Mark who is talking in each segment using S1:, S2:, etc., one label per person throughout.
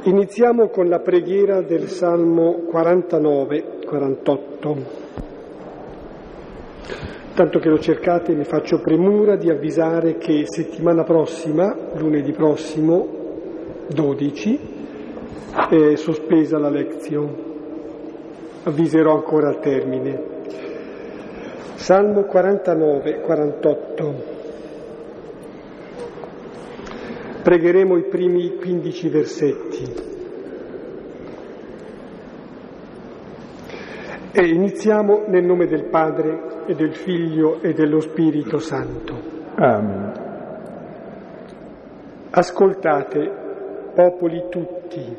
S1: Iniziamo con la preghiera del Salmo 49-48. Tanto che lo cercate mi faccio premura di avvisare che settimana prossima, lunedì prossimo, 12, è sospesa la lezione. Avviserò ancora al termine. Salmo 49-48. Pregheremo i primi 15 versetti. E iniziamo nel nome del Padre e del Figlio e dello Spirito Santo.
S2: Amen.
S1: Ascoltate, popoli tutti,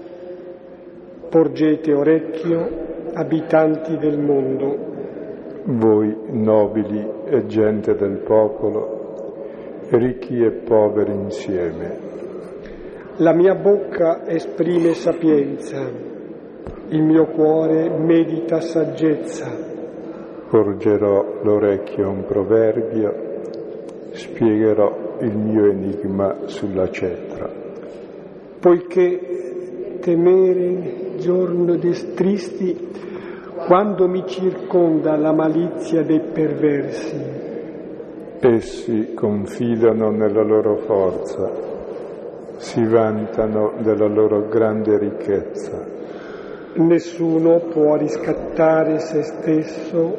S1: porgete orecchio, abitanti del mondo.
S2: Voi nobili e gente del popolo, ricchi e poveri insieme.
S1: La mia bocca esprime sapienza, il mio cuore medita saggezza.
S2: Porgerò l'orecchio a un proverbio, spiegherò il mio enigma sulla cetra.
S1: Poiché temere giorno des tristi quando mi circonda la malizia dei perversi.
S2: Essi confidano nella loro forza si vantano della loro grande ricchezza.
S1: Nessuno può riscattare se stesso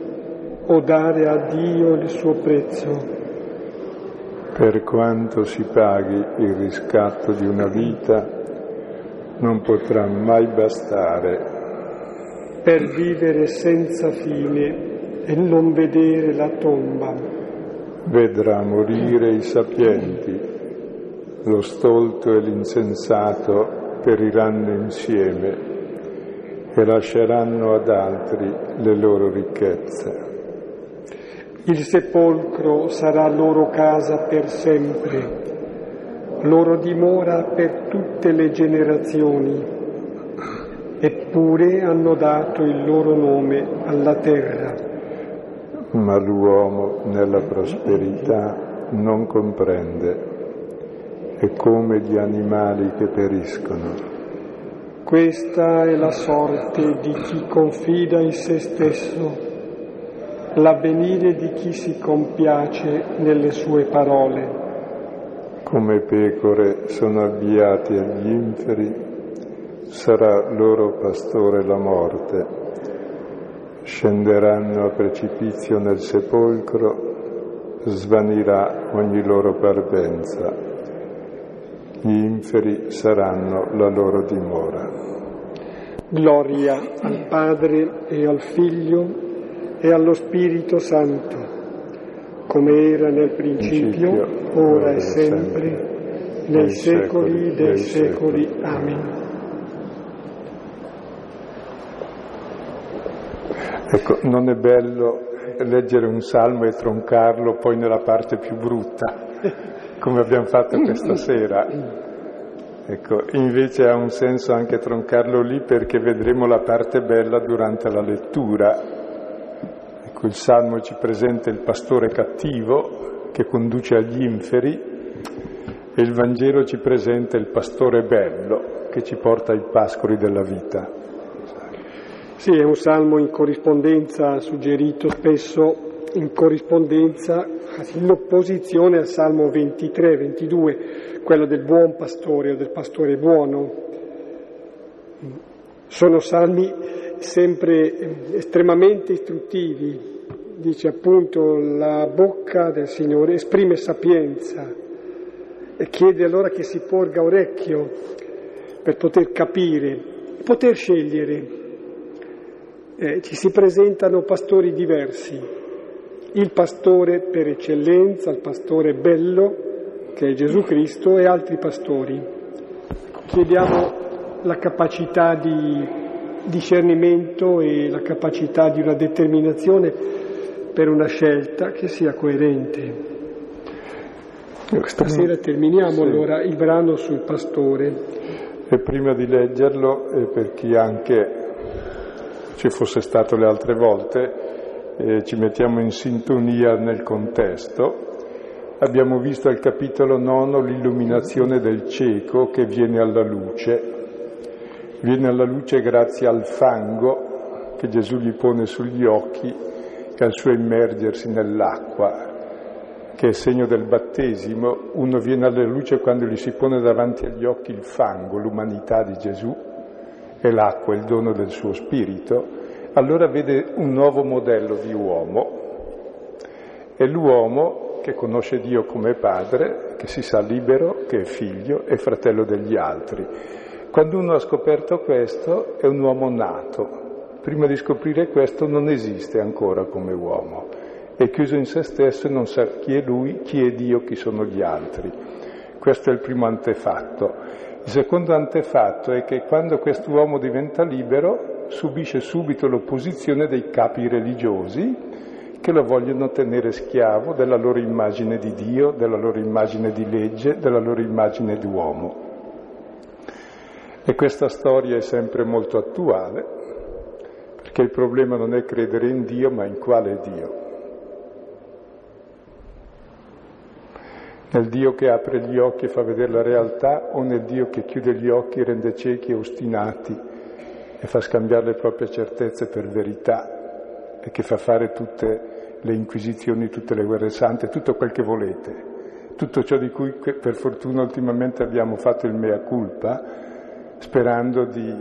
S1: o dare a Dio il suo prezzo.
S2: Per quanto si paghi il riscatto di una vita, non potrà mai bastare
S1: per vivere senza fine e non vedere la tomba.
S2: Vedrà morire i sapienti lo stolto e l'insensato periranno insieme e lasceranno ad altri le loro ricchezze.
S1: Il sepolcro sarà loro casa per sempre, loro dimora per tutte le generazioni, eppure hanno dato il loro nome alla terra.
S2: Ma l'uomo nella prosperità non comprende e come di animali che periscono.
S1: Questa è la sorte di chi confida in se stesso, l'avvenire di chi si compiace nelle sue parole.
S2: Come pecore sono avviati agli inferi, sarà loro pastore la morte. Scenderanno a precipizio nel sepolcro, svanirà ogni loro parvenza gli inferi saranno la loro dimora.
S1: Gloria al Padre e al Figlio e allo Spirito Santo, come era nel principio, principio ora e sempre, sempre nei secoli dei secoli. secoli. Amen.
S2: Ecco, non è bello leggere un salmo e troncarlo poi nella parte più brutta come abbiamo fatto questa sera. Ecco, invece ha un senso anche troncarlo lì perché vedremo la parte bella durante la lettura. Ecco, il Salmo ci presenta il pastore cattivo che conduce agli inferi e il Vangelo ci presenta il pastore bello che ci porta ai pascoli della vita.
S1: Sì, è un salmo in corrispondenza, suggerito spesso in corrispondenza, in opposizione al Salmo 23, 22, quello del buon pastore o del pastore buono. Sono salmi sempre estremamente istruttivi, dice appunto la bocca del Signore esprime sapienza e chiede allora che si porga orecchio per poter capire, poter scegliere. Eh, ci si presentano pastori diversi, il pastore per eccellenza, il pastore bello, che è Gesù Cristo, e altri pastori. Chiediamo la capacità di discernimento e la capacità di una determinazione per una scelta che sia coerente. Stasera terminiamo sì. allora il brano sul pastore.
S2: E prima di leggerlo, e per chi anche ci fosse stato le altre volte, eh, ci mettiamo in sintonia nel contesto. Abbiamo visto al capitolo nono l'illuminazione del cieco che viene alla luce viene alla luce grazie al fango che Gesù gli pone sugli occhi e al suo immergersi nell'acqua, che è segno del battesimo. Uno viene alla luce quando gli si pone davanti agli occhi il fango, l'umanità di Gesù, e l'acqua, il dono del suo spirito, allora vede un nuovo modello di uomo. È l'uomo che conosce Dio come padre, che si sa libero, che è figlio e fratello degli altri. Quando uno ha scoperto questo è un uomo nato. Prima di scoprire questo non esiste ancora come uomo. È chiuso in se stesso e non sa chi è lui, chi è Dio, chi sono gli altri. Questo è il primo antefatto. Il secondo antefatto è che quando quest'uomo diventa libero subisce subito l'opposizione dei capi religiosi che lo vogliono tenere schiavo della loro immagine di Dio, della loro immagine di legge, della loro immagine di uomo. E questa storia è sempre molto attuale, perché il problema non è credere in Dio, ma in quale Dio. Nel Dio che apre gli occhi e fa vedere la realtà o nel Dio che chiude gli occhi e rende ciechi e ostinati e fa scambiare le proprie certezze per verità e che fa fare tutte le inquisizioni, tutte le guerre sante, tutto quel che volete, tutto ciò di cui per fortuna ultimamente abbiamo fatto il mea culpa, sperando di...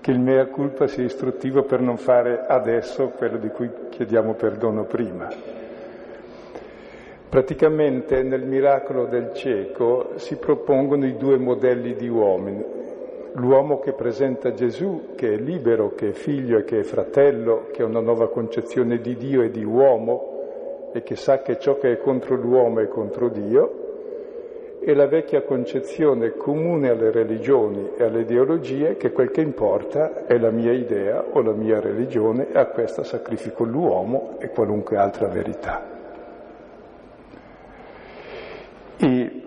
S2: che il mea culpa sia istruttivo per non fare adesso quello di cui chiediamo perdono prima. Praticamente nel miracolo del cieco si propongono i due modelli di uomini, l'uomo che presenta Gesù, che è libero, che è figlio e che è fratello, che ha una nuova concezione di Dio e di uomo e che sa che ciò che è contro l'uomo è contro Dio, e la vecchia concezione comune alle religioni e alle ideologie che quel che importa è la mia idea o la mia religione e a questa sacrifico l'uomo e qualunque altra verità. E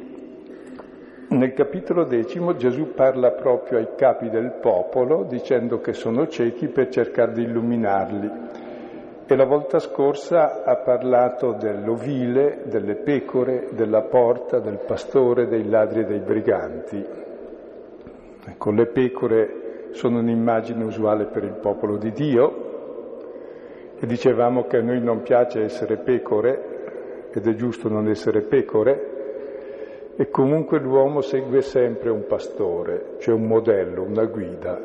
S2: nel capitolo decimo Gesù parla proprio ai capi del popolo dicendo che sono ciechi per cercare di illuminarli. E la volta scorsa ha parlato dell'ovile, delle pecore, della porta, del pastore, dei ladri e dei briganti. Ecco, le pecore sono un'immagine usuale per il popolo di Dio e dicevamo che a noi non piace essere pecore ed è giusto non essere pecore, e comunque l'uomo segue sempre un pastore, cioè un modello, una guida.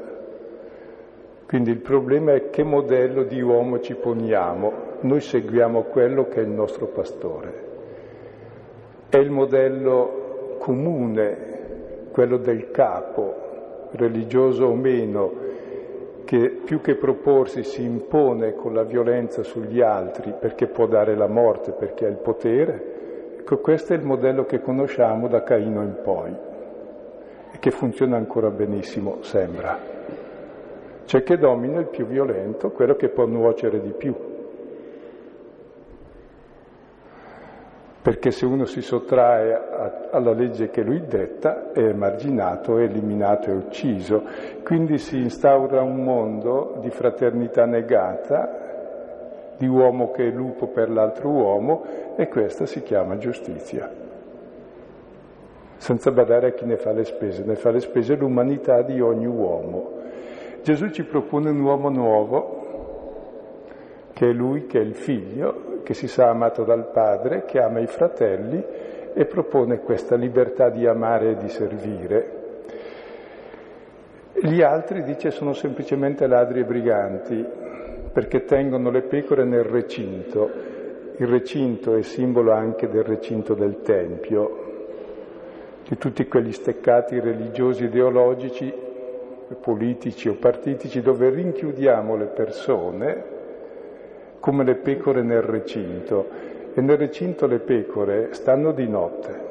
S2: Quindi il problema è che modello di uomo ci poniamo. Noi seguiamo quello che è il nostro pastore. È il modello comune, quello del capo, religioso o meno, che più che proporsi si impone con la violenza sugli altri perché può dare la morte, perché ha il potere, Ecco, questo è il modello che conosciamo da Caino in poi e che funziona ancora benissimo, sembra. C'è che domina il più violento, quello che può nuocere di più. Perché se uno si sottrae a, alla legge che lui detta è emarginato, è eliminato, è ucciso. Quindi si instaura un mondo di fraternità negata di uomo che è lupo per l'altro uomo e questa si chiama giustizia. Senza badare a chi ne fa le spese, ne fa le spese l'umanità di ogni uomo. Gesù ci propone un uomo nuovo, che è lui, che è il figlio, che si sa amato dal padre, che ama i fratelli e propone questa libertà di amare e di servire. Gli altri, dice, sono semplicemente ladri e briganti, perché tengono le pecore nel recinto. Il recinto è simbolo anche del recinto del Tempio, di tutti quegli steccati religiosi, ideologici, politici o partitici, dove rinchiudiamo le persone come le pecore nel recinto. E nel recinto le pecore stanno di notte,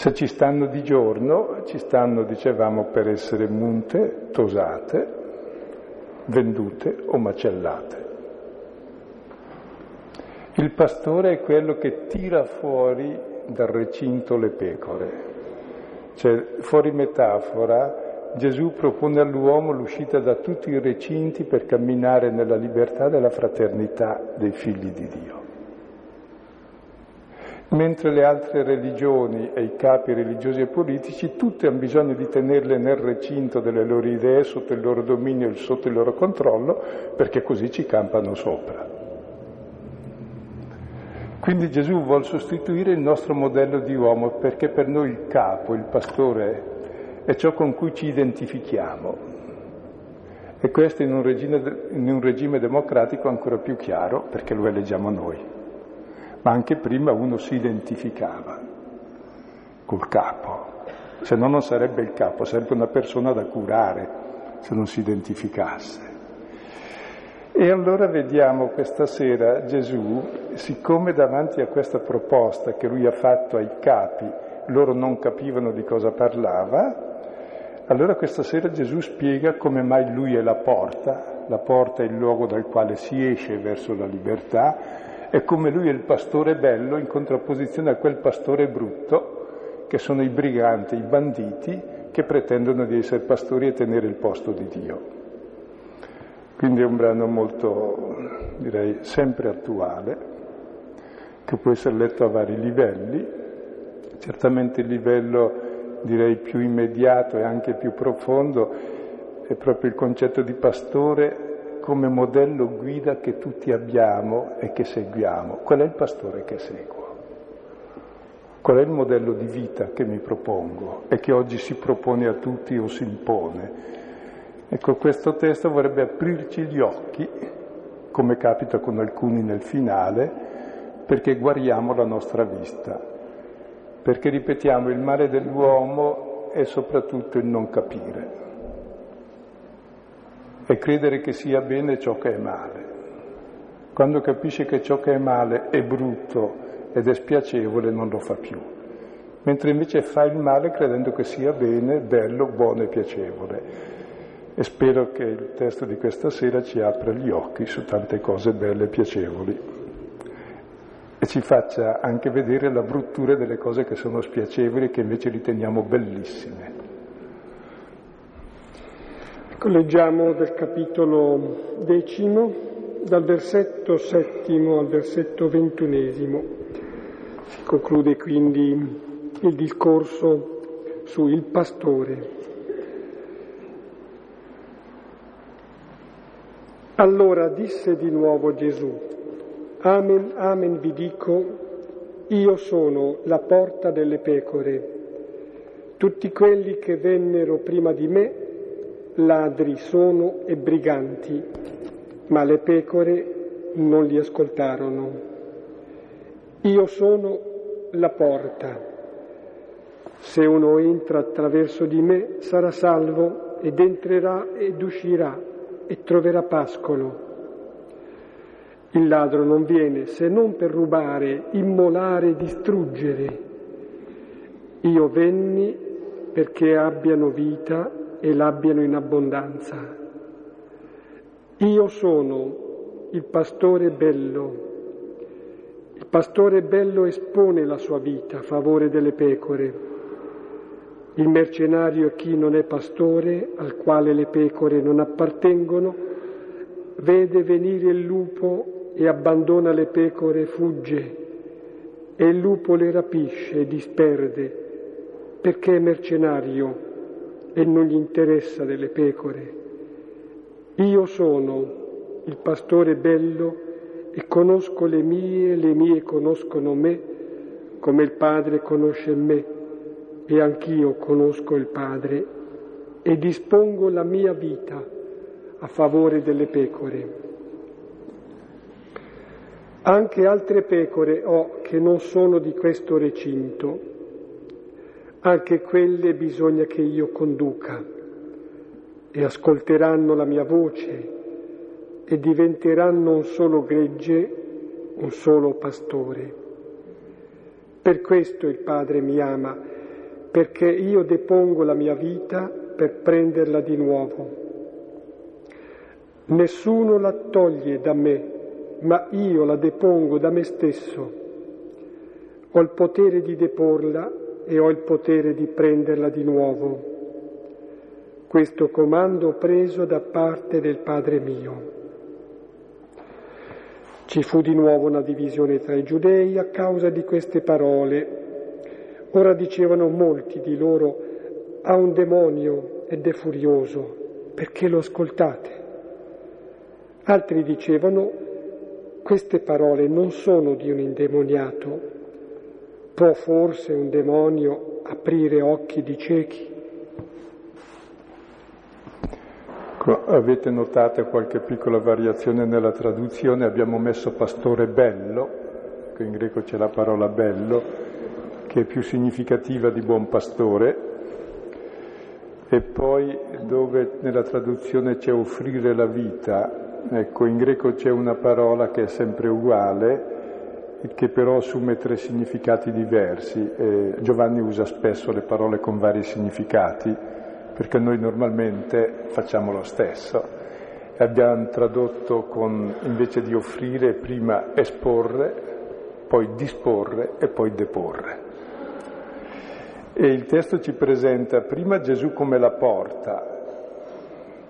S2: Se ci stanno di giorno, ci stanno, dicevamo, per essere munte, tosate, vendute o macellate. Il pastore è quello che tira fuori dal recinto le pecore. Cioè, fuori metafora, Gesù propone all'uomo l'uscita da tutti i recinti per camminare nella libertà della fraternità dei figli di Dio. Mentre le altre religioni e i capi religiosi e politici tutti hanno bisogno di tenerle nel recinto delle loro idee, sotto il loro dominio e sotto il loro controllo, perché così ci campano sopra. Quindi Gesù vuole sostituire il nostro modello di uomo perché per noi il capo, il pastore, è ciò con cui ci identifichiamo. E questo in un regime, in un regime democratico ancora più chiaro perché lo eleggiamo noi ma anche prima uno si identificava col capo, se no non sarebbe il capo, sarebbe una persona da curare se non si identificasse. E allora vediamo questa sera Gesù, siccome davanti a questa proposta che lui ha fatto ai capi, loro non capivano di cosa parlava, allora questa sera Gesù spiega come mai lui è la porta, la porta è il luogo dal quale si esce verso la libertà, è come lui è il pastore bello in contrapposizione a quel pastore brutto, che sono i briganti, i banditi, che pretendono di essere pastori e tenere il posto di Dio. Quindi è un brano molto, direi, sempre attuale, che può essere letto a vari livelli. Certamente il livello, direi, più immediato e anche più profondo è proprio il concetto di pastore come modello guida che tutti abbiamo e che seguiamo. Qual è il pastore che seguo? Qual è il modello di vita che mi propongo e che oggi si propone a tutti o si impone? Ecco, questo testo vorrebbe aprirci gli occhi, come capita con alcuni nel finale, perché guariamo la nostra vista, perché ripetiamo il male dell'uomo e soprattutto il non capire e credere che sia bene ciò che è male. Quando capisce che ciò che è male è brutto ed è spiacevole non lo fa più, mentre invece fa il male credendo che sia bene, bello, buono e piacevole. E spero che il testo di questa sera ci apra gli occhi su tante cose belle e piacevoli e ci faccia anche vedere la bruttura delle cose che sono spiacevoli e che invece riteniamo bellissime.
S1: Leggiamo del capitolo decimo, dal versetto settimo al versetto ventunesimo. Si conclude quindi il discorso su il pastore. Allora disse di nuovo Gesù, Amen, amen vi dico, io sono la porta delle pecore. Tutti quelli che vennero prima di me ladri sono e briganti, ma le pecore non li ascoltarono. Io sono la porta. Se uno entra attraverso di me sarà salvo ed entrerà ed uscirà e troverà pascolo. Il ladro non viene se non per rubare, immolare, distruggere. Io venni perché abbiano vita e l'abbiano in abbondanza. Io sono il pastore bello. Il pastore bello espone la sua vita a favore delle pecore. Il mercenario è chi non è pastore, al quale le pecore non appartengono, vede venire il lupo e abbandona le pecore e fugge, e il lupo le rapisce e disperde, perché è mercenario e non gli interessa delle pecore. Io sono il pastore bello e conosco le mie, le mie conoscono me, come il Padre conosce me e anch'io conosco il Padre e dispongo la mia vita a favore delle pecore. Anche altre pecore ho che non sono di questo recinto anche quelle bisogna che io conduca e ascolteranno la mia voce e diventeranno un solo gregge, un solo pastore. Per questo il Padre mi ama, perché io depongo la mia vita per prenderla di nuovo. Nessuno la toglie da me, ma io la depongo da me stesso. Ho il potere di deporla e ho il potere di prenderla di nuovo. Questo comando preso da parte del Padre mio. Ci fu di nuovo una divisione tra i giudei a causa di queste parole. Ora dicevano molti di loro, ha un demonio ed è furioso, perché lo ascoltate? Altri dicevano, queste parole non sono di un indemoniato, può forse un demonio aprire occhi di ciechi?
S2: Avete notato qualche piccola variazione nella traduzione? Abbiamo messo pastore bello, in greco c'è la parola bello, che è più significativa di buon pastore, e poi dove nella traduzione c'è offrire la vita, ecco, in greco c'è una parola che è sempre uguale, che però assume tre significati diversi. Eh, Giovanni usa spesso le parole con vari significati perché noi normalmente facciamo lo stesso. Abbiamo tradotto con, invece di offrire, prima esporre, poi disporre e poi deporre. E il testo ci presenta prima Gesù come la porta,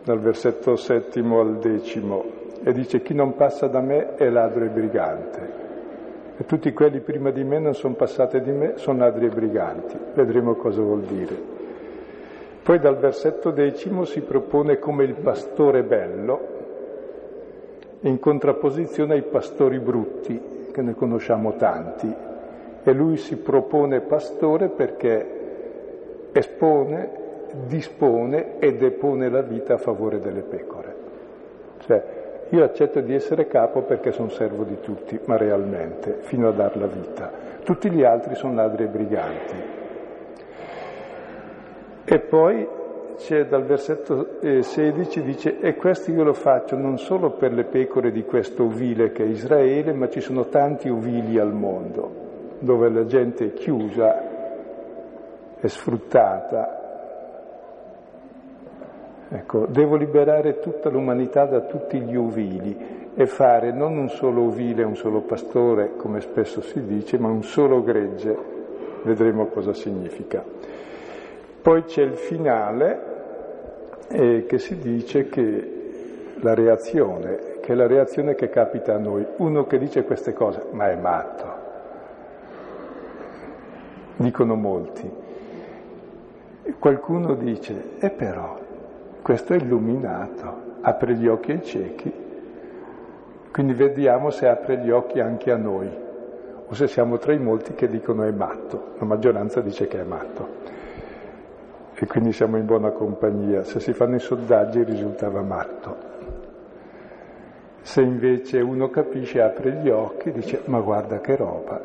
S2: dal versetto settimo al decimo, e dice chi non passa da me è ladro e brigante. E tutti quelli prima di me non sono passati di me, sono ladri e briganti. Vedremo cosa vuol dire. Poi dal versetto decimo si propone come il pastore bello, in contrapposizione ai pastori brutti, che ne conosciamo tanti. E lui si propone pastore perché espone, dispone e depone la vita a favore delle pecore. Cioè, io accetto di essere capo perché sono servo di tutti, ma realmente, fino a dar la vita. Tutti gli altri sono ladri e briganti. E poi c'è dal versetto 16 dice e questo io lo faccio non solo per le pecore di questo ovile che è Israele, ma ci sono tanti ovili al mondo dove la gente è chiusa, è sfruttata. Ecco, devo liberare tutta l'umanità da tutti gli ovili e fare non un solo ovile, un solo pastore, come spesso si dice, ma un solo gregge. Vedremo cosa significa. Poi c'è il finale eh, che si dice che la reazione, che è la reazione che capita a noi. Uno che dice queste cose, ma è matto. Dicono molti. Qualcuno dice, e però, questo è illuminato, apre gli occhi ai ciechi. Quindi vediamo se apre gli occhi anche a noi, o se siamo tra i molti che dicono è matto. La maggioranza dice che è matto e quindi siamo in buona compagnia. Se si fanno i sondaggi risultava matto. Se invece uno capisce, apre gli occhi dice ma guarda che roba.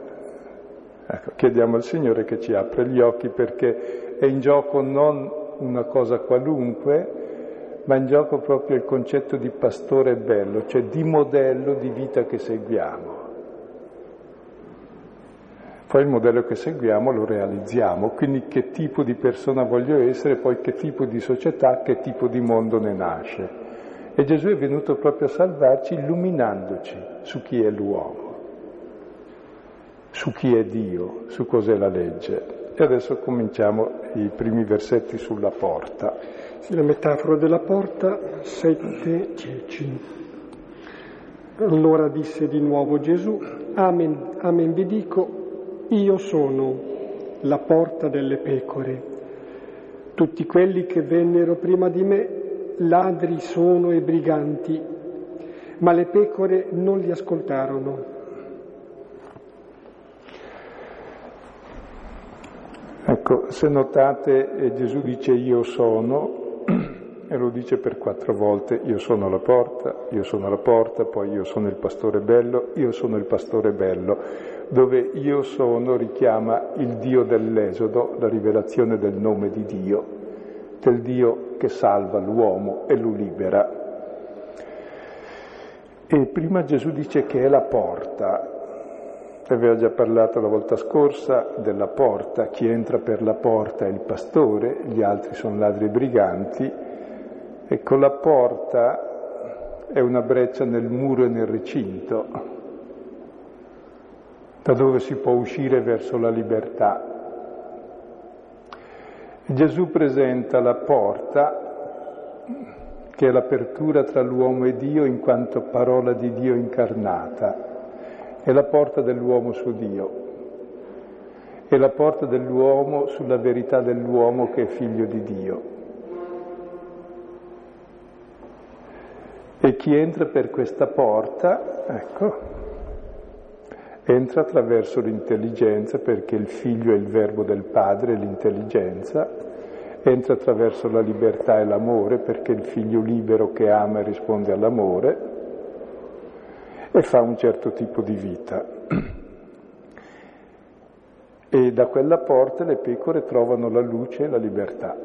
S2: Ecco, chiediamo al Signore che ci apra gli occhi perché è in gioco non una cosa qualunque, ma in gioco proprio il concetto di pastore bello, cioè di modello di vita che seguiamo. Poi il modello che seguiamo lo realizziamo, quindi che tipo di persona voglio essere, poi che tipo di società, che tipo di mondo ne nasce. E Gesù è venuto proprio a salvarci illuminandoci su chi è l'uomo, su chi è Dio, su cos'è la legge. E adesso cominciamo i primi versetti sulla porta.
S1: La metafora della porta, 7, 10. Allora disse di nuovo Gesù, Amen, amen vi dico, io sono la porta delle pecore. Tutti quelli che vennero prima di me ladri sono e briganti, ma le pecore non li ascoltarono.
S2: Ecco, se notate eh, Gesù dice io sono e lo dice per quattro volte, io sono la porta, io sono la porta, poi io sono il pastore bello, io sono il pastore bello dove io sono richiama il Dio dell'Esodo, la rivelazione del nome di Dio, del Dio che salva l'uomo e lo libera. E prima Gesù dice che è la porta, aveva già parlato la volta scorsa della porta, chi entra per la porta è il pastore, gli altri sono ladri e briganti, e con la porta è una breccia nel muro e nel recinto, da dove si può uscire verso la libertà. Gesù presenta la porta che è l'apertura tra l'uomo e Dio in quanto parola di Dio incarnata, è la porta dell'uomo su Dio, è la porta dell'uomo sulla verità dell'uomo che è figlio di Dio. E chi entra per questa porta, ecco, entra attraverso l'intelligenza perché il figlio è il verbo del padre, l'intelligenza, entra attraverso la libertà e l'amore perché il figlio libero che ama risponde all'amore e fa un certo tipo di vita. E da quella porta le pecore trovano la luce e la libertà.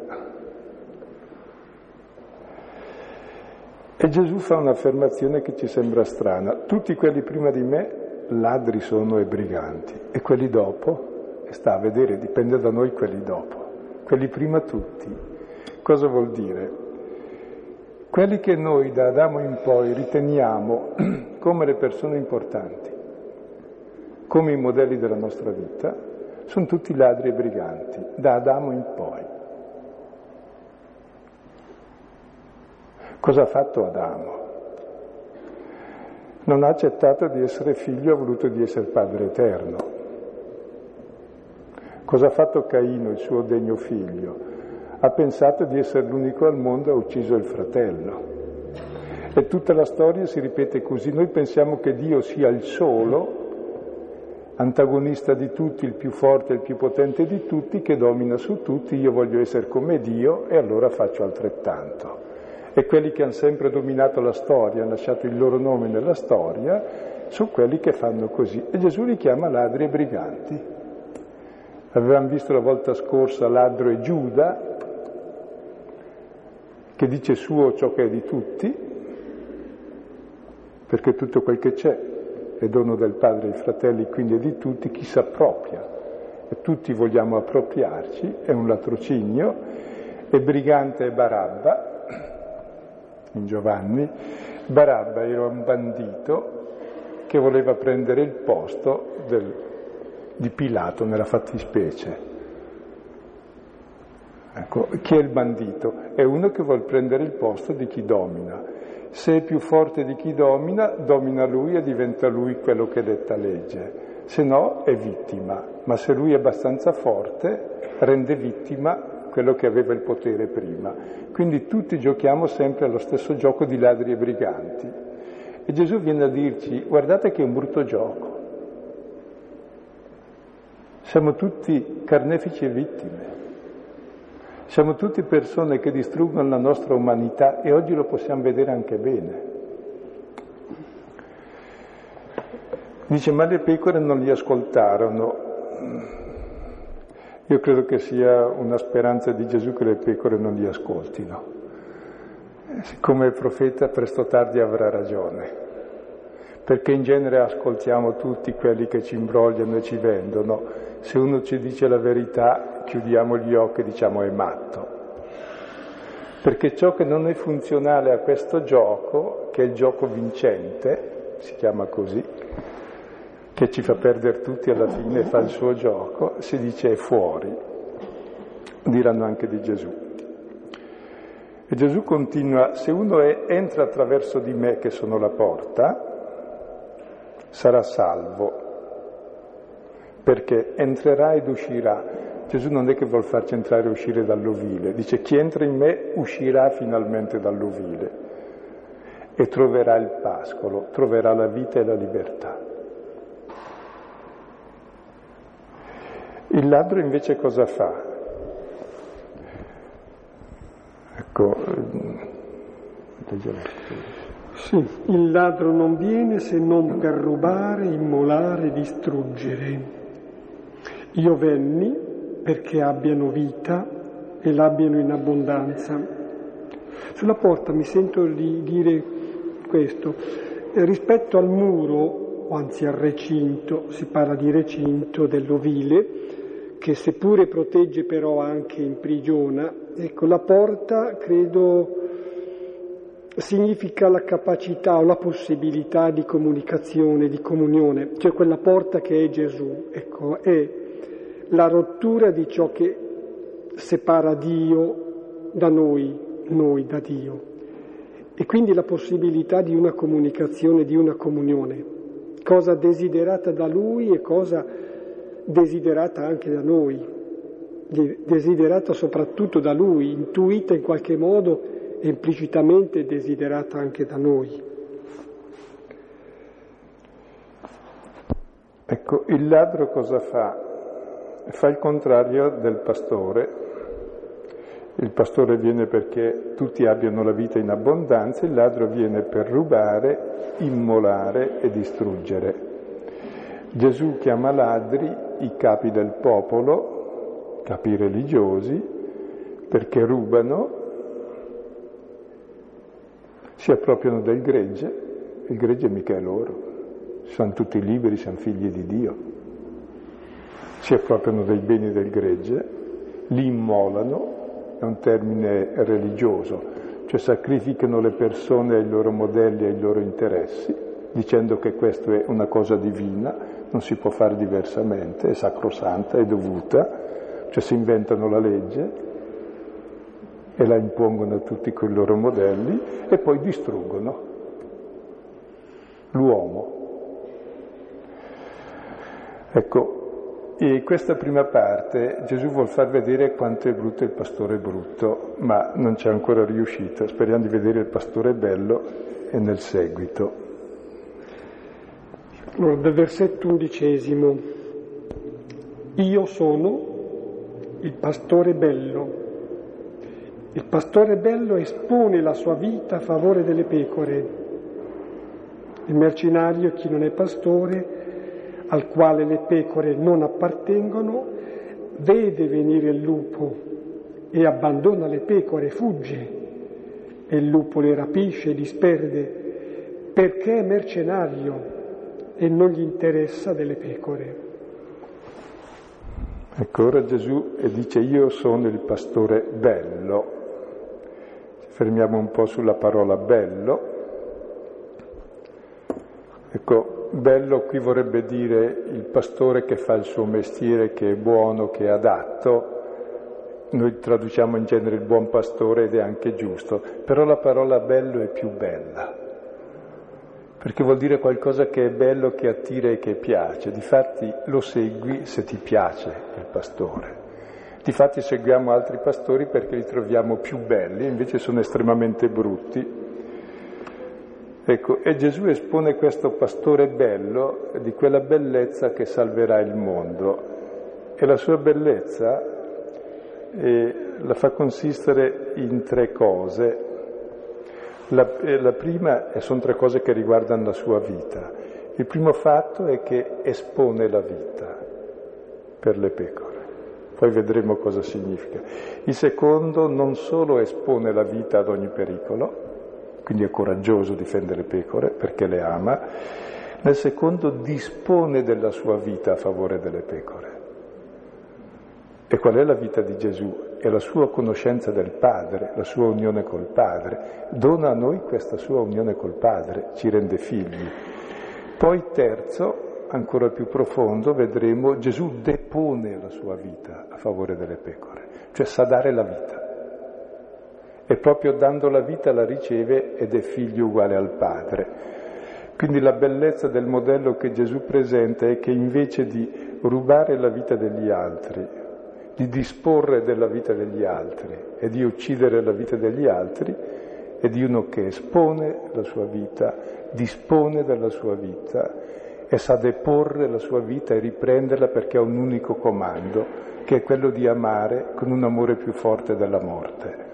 S2: E Gesù fa un'affermazione che ci sembra strana. Tutti quelli prima di me ladri sono e briganti e quelli dopo, e sta a vedere, dipende da noi quelli dopo, quelli prima tutti. Cosa vuol dire? Quelli che noi da Adamo in poi riteniamo come le persone importanti, come i modelli della nostra vita, sono tutti ladri e briganti, da Adamo in poi. Cosa ha fatto Adamo? Non ha accettato di essere figlio, ha voluto di essere padre eterno. Cosa ha fatto Caino, il suo degno figlio? Ha pensato di essere l'unico al mondo, ha ucciso il fratello. E tutta la storia si ripete così. Noi pensiamo che Dio sia il solo, antagonista di tutti, il più forte, il più potente di tutti, che domina su tutti, io voglio essere come Dio e allora faccio altrettanto e quelli che hanno sempre dominato la storia, hanno lasciato il loro nome nella storia, sono quelli che fanno così. E Gesù li chiama ladri e briganti. Avevamo visto la volta scorsa ladro e Giuda, che dice suo ciò che è di tutti, perché tutto quel che c'è è dono del Padre e dei fratelli, quindi è di tutti, chi si appropria. E tutti vogliamo appropriarci, è un latrocinio, e brigante è Barabba, in Giovanni, Barabba era un bandito che voleva prendere il posto del, di Pilato nella fattispecie. Ecco, chi è il bandito? È uno che vuole prendere il posto di chi domina. Se è più forte di chi domina, domina lui e diventa lui quello che detta legge. Se no è vittima, ma se lui è abbastanza forte, rende vittima quello che aveva il potere prima. Quindi tutti giochiamo sempre allo stesso gioco di ladri e briganti. E Gesù viene a dirci, guardate che è un brutto gioco. Siamo tutti carnefici e vittime. Siamo tutti persone che distruggono la nostra umanità e oggi lo possiamo vedere anche bene. Dice, ma le pecore non li ascoltarono. Io credo che sia una speranza di Gesù che le pecore non li ascoltino. Siccome il profeta presto o tardi avrà ragione, perché in genere ascoltiamo tutti quelli che ci imbrogliano e ci vendono. Se uno ci dice la verità, chiudiamo gli occhi e diciamo è matto. Perché ciò che non è funzionale a questo gioco, che è il gioco vincente, si chiama così, che ci fa perdere tutti alla fine, fa il suo gioco, si dice è fuori, diranno anche di Gesù. E Gesù continua, se uno è, entra attraverso di me che sono la porta, sarà salvo, perché entrerà ed uscirà. Gesù non è che vuol farci entrare e uscire dall'ovile, dice chi entra in me uscirà finalmente dall'ovile e troverà il pascolo, troverà la vita e la libertà. Il ladro invece cosa fa? Ecco,
S1: sì, il ladro non viene se non per rubare, immolare, distruggere. Io venni perché abbiano vita e l'abbiano in abbondanza. Sulla porta mi sento di dire questo. Rispetto al muro, o anzi al recinto, si parla di recinto dell'ovile, che seppure protegge però anche imprigiona, ecco, la porta credo significa la capacità o la possibilità di comunicazione, di comunione, cioè quella porta che è Gesù, ecco, è la rottura di ciò che separa Dio da noi, noi da Dio. e quindi la possibilità di una comunicazione, di una comunione, cosa desiderata da lui e cosa desiderata anche da noi, desiderata soprattutto da lui, intuita in qualche modo e implicitamente desiderata anche da noi.
S2: Ecco, il ladro cosa fa? Fa il contrario del pastore. Il pastore viene perché tutti abbiano la vita in abbondanza, il ladro viene per rubare, immolare e distruggere. Gesù chiama ladri i capi del popolo, capi religiosi, perché rubano, si appropriano del gregge, il gregge mica è loro, sono tutti liberi, sono figli di Dio, si appropriano dei beni del gregge, li immolano, è un termine religioso, cioè sacrificano le persone ai loro modelli, ai loro interessi, dicendo che questa è una cosa divina, non si può fare diversamente, è sacrosanta, è dovuta, cioè si inventano la legge e la impongono a tutti con i loro modelli e poi distruggono l'uomo. Ecco, e questa prima parte Gesù vuol far vedere quanto è brutto il pastore brutto, ma non c'è ancora riuscito. Speriamo di vedere il pastore bello e nel seguito.
S1: Allora, dal versetto undicesimo, io sono il pastore bello. Il pastore bello espone la sua vita a favore delle pecore. Il mercenario, chi non è pastore, al quale le pecore non appartengono, vede venire il lupo e abbandona le pecore, fugge e il lupo le rapisce, disperde, perché è mercenario e non gli interessa delle pecore.
S2: Ecco, ora Gesù dice io sono il pastore bello. Ci fermiamo un po' sulla parola bello. Ecco, bello qui vorrebbe dire il pastore che fa il suo mestiere, che è buono, che è adatto. Noi traduciamo in genere il buon pastore ed è anche giusto, però la parola bello è più bella, perché vuol dire qualcosa che è bello, che attira e che piace. Difatti lo segui se ti piace il pastore. Difatti seguiamo altri pastori perché li troviamo più belli, invece sono estremamente brutti Ecco, e Gesù espone questo pastore bello di quella bellezza che salverà il mondo. E la sua bellezza eh, la fa consistere in tre cose. La, eh, la prima sono tre cose che riguardano la sua vita. Il primo fatto è che espone la vita per le pecore. Poi vedremo cosa significa. Il secondo non solo espone la vita ad ogni pericolo, quindi è coraggioso difendere pecore perché le ama, nel secondo dispone della sua vita a favore delle pecore. E qual è la vita di Gesù? È la sua conoscenza del Padre, la sua unione col Padre. Dona a noi questa sua unione col Padre, ci rende figli. Poi terzo, ancora più profondo, vedremo Gesù depone la sua vita a favore delle pecore, cioè sa dare la vita e proprio dando la vita la riceve ed è figlio uguale al Padre. Quindi la bellezza del modello che Gesù presenta è che invece di rubare la vita degli altri, di disporre della vita degli altri e di uccidere la vita degli altri, è di uno che espone la sua vita, dispone della sua vita e sa deporre la sua vita e riprenderla perché ha un unico comando, che è quello di amare con un amore più forte della morte.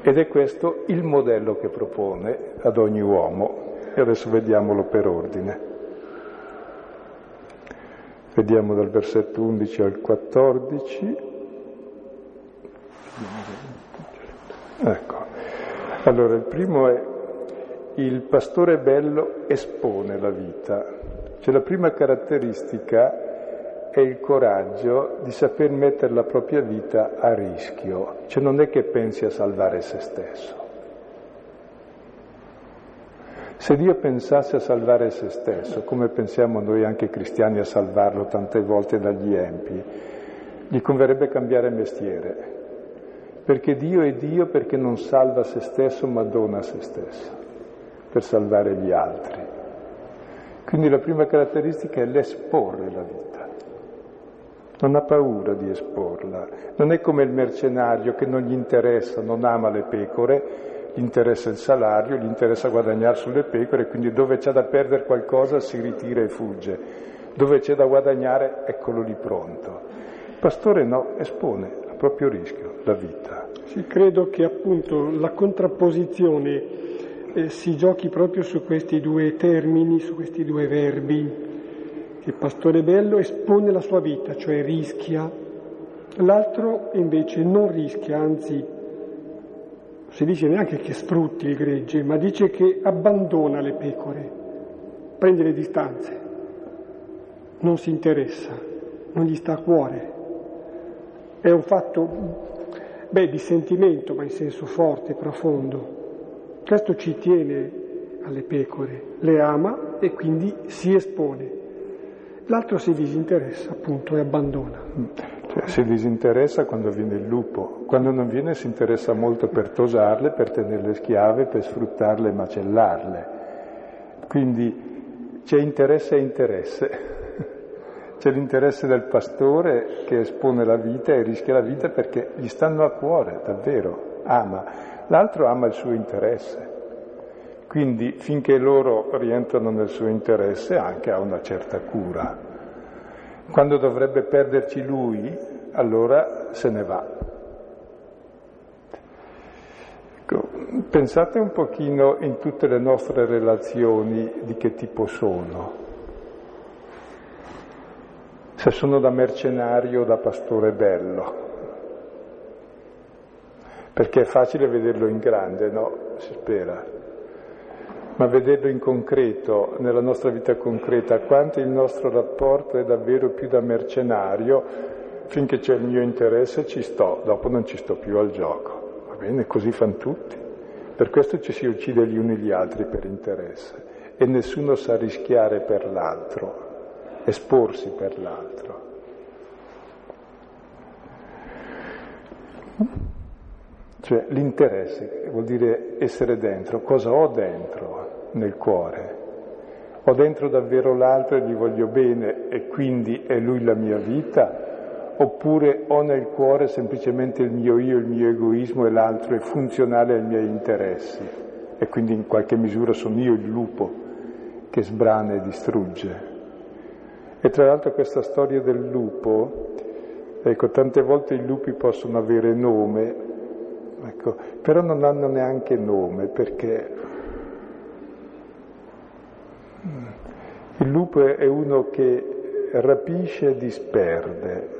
S2: Ed è questo il modello che propone ad ogni uomo. E adesso vediamolo per ordine. Vediamo dal versetto 11 al 14. Ecco. Allora, il primo è il pastore bello espone la vita. Cioè la prima caratteristica è il coraggio di saper mettere la propria vita a rischio, cioè non è che pensi a salvare se stesso. Se Dio pensasse a salvare se stesso, come pensiamo noi anche cristiani a salvarlo tante volte dagli empi, gli converrebbe cambiare mestiere, perché Dio è Dio perché non salva se stesso ma dona se stesso per salvare gli altri. Quindi la prima caratteristica è l'esporre la vita. Non ha paura di esporla. Non è come il mercenario che non gli interessa, non ama le pecore, interessa il salario, gli interessa guadagnare sulle pecore, quindi dove c'è da perdere qualcosa si ritira e fugge. Dove c'è da guadagnare, eccolo lì pronto. Il pastore no, espone a proprio rischio la vita.
S1: Sì, credo che appunto la contrapposizione eh, si giochi proprio su questi due termini, su questi due verbi il pastore bello espone la sua vita, cioè rischia, l'altro invece non rischia, anzi si dice neanche che sfrutti il gregge, ma dice che abbandona le pecore, prende le distanze, non si interessa, non gli sta a cuore. È un fatto, beh, di sentimento, ma in senso forte, profondo. Questo ci tiene alle pecore, le ama e quindi si espone l'altro si disinteressa appunto e abbandona.
S2: Cioè, si disinteressa quando viene il lupo, quando non viene si interessa molto per tosarle, per tenerle schiave, per sfruttarle e macellarle. Quindi c'è interesse e interesse. C'è l'interesse del pastore che espone la vita e rischia la vita perché gli stanno a cuore, davvero, ama. L'altro ama il suo interesse. Quindi finché loro rientrano nel suo interesse anche ha una certa cura. Quando dovrebbe perderci lui, allora se ne va. Ecco, pensate un pochino in tutte le nostre relazioni di che tipo sono. Se sono da mercenario o da pastore bello. Perché è facile vederlo in grande, no? Si spera ma vederlo in concreto, nella nostra vita concreta, quanto il nostro rapporto è davvero più da mercenario, finché c'è il mio interesse ci sto, dopo non ci sto più al gioco. Va bene, così fanno tutti. Per questo ci si uccide gli uni gli altri per interesse e nessuno sa rischiare per l'altro, esporsi per l'altro. Cioè l'interesse vuol dire essere dentro, cosa ho dentro nel cuore? Ho dentro davvero l'altro e gli voglio bene e quindi è lui la mia vita? Oppure ho nel cuore semplicemente il mio io, il mio egoismo e l'altro è funzionale ai miei interessi e quindi in qualche misura sono io il lupo che sbrana e distrugge? E tra l'altro questa storia del lupo, ecco, tante volte i lupi possono avere nome, Ecco, però non hanno neanche nome perché il lupo è uno che rapisce e disperde.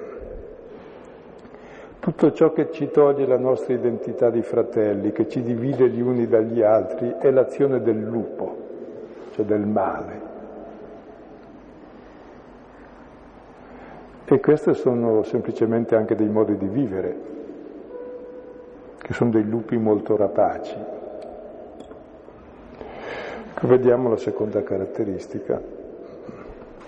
S2: Tutto ciò che ci toglie la nostra identità di fratelli, che ci divide gli uni dagli altri, è l'azione del lupo, cioè del male. E questi sono semplicemente anche dei modi di vivere che sono dei lupi molto rapaci. Vediamo la seconda caratteristica.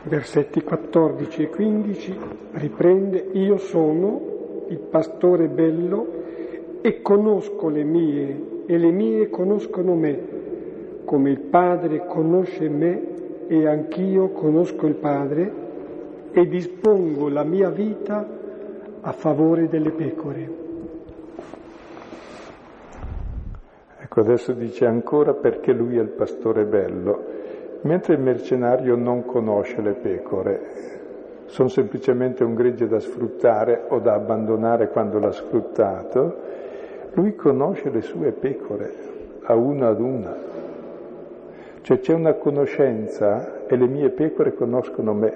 S1: Versetti 14 e 15 riprende Io sono il pastore bello e conosco le mie e le mie conoscono me, come il Padre conosce me e anch'io conosco il Padre e dispongo la mia vita a favore delle pecore.
S2: Ecco, adesso dice ancora perché lui è il pastore bello, mentre il mercenario non conosce le pecore, sono semplicemente un gregge da sfruttare o da abbandonare quando l'ha sfruttato, lui conosce le sue pecore, a una ad una. Cioè c'è una conoscenza e le mie pecore conoscono me.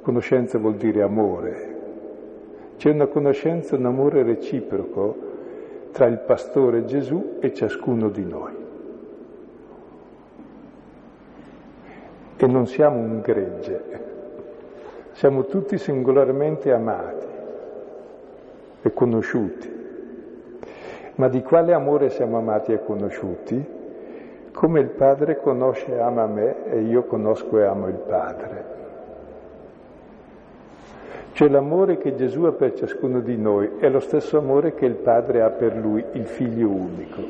S2: Conoscenza vuol dire amore. C'è una conoscenza, un amore reciproco tra il pastore Gesù e ciascuno di noi. E non siamo un gregge, siamo tutti singolarmente amati e conosciuti. Ma di quale amore siamo amati e conosciuti? Come il Padre conosce e ama me e io conosco e amo il Padre. Cioè l'amore che Gesù ha per ciascuno di noi è lo stesso amore che il Padre ha per lui, il figlio unico.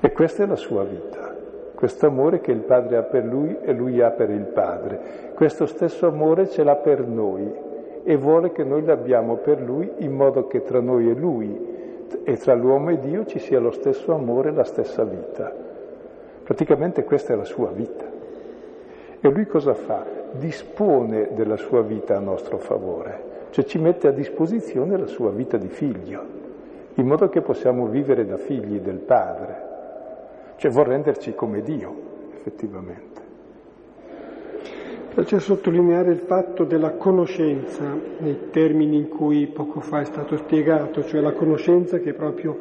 S2: E questa è la sua vita, questo amore che il Padre ha per lui e lui ha per il Padre. Questo stesso amore ce l'ha per noi e vuole che noi l'abbiamo per lui in modo che tra noi e lui e tra l'uomo e Dio ci sia lo stesso amore e la stessa vita. Praticamente questa è la sua vita. E lui cosa fa? dispone della sua vita a nostro favore, cioè ci mette a disposizione la sua vita di figlio, in modo che possiamo vivere da figli del Padre, cioè vuol renderci come Dio, effettivamente.
S1: Piace sottolineare il fatto della conoscenza nei termini in cui poco fa è stato spiegato, cioè la conoscenza che è proprio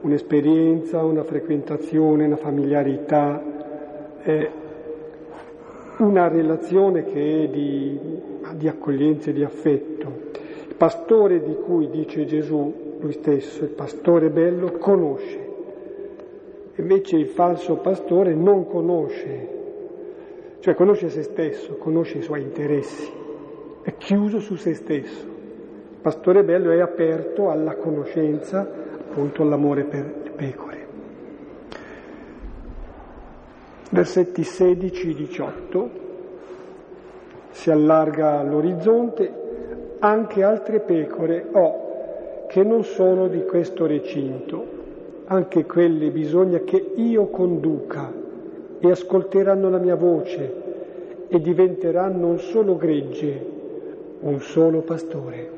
S1: un'esperienza, una frequentazione, una familiarità, eh, una relazione che è di, di accoglienza e di affetto. Il pastore di cui dice Gesù, lui stesso, il pastore bello, conosce. Invece il falso pastore non conosce, cioè conosce se stesso, conosce i suoi interessi, è chiuso su se stesso. Il pastore bello è aperto alla conoscenza, appunto all'amore per le pecore versetti 16-18, si allarga l'orizzonte, anche altre pecore ho che non sono di questo recinto, anche quelle bisogna che io conduca e ascolteranno la mia voce e diventeranno un solo gregge, un solo pastore.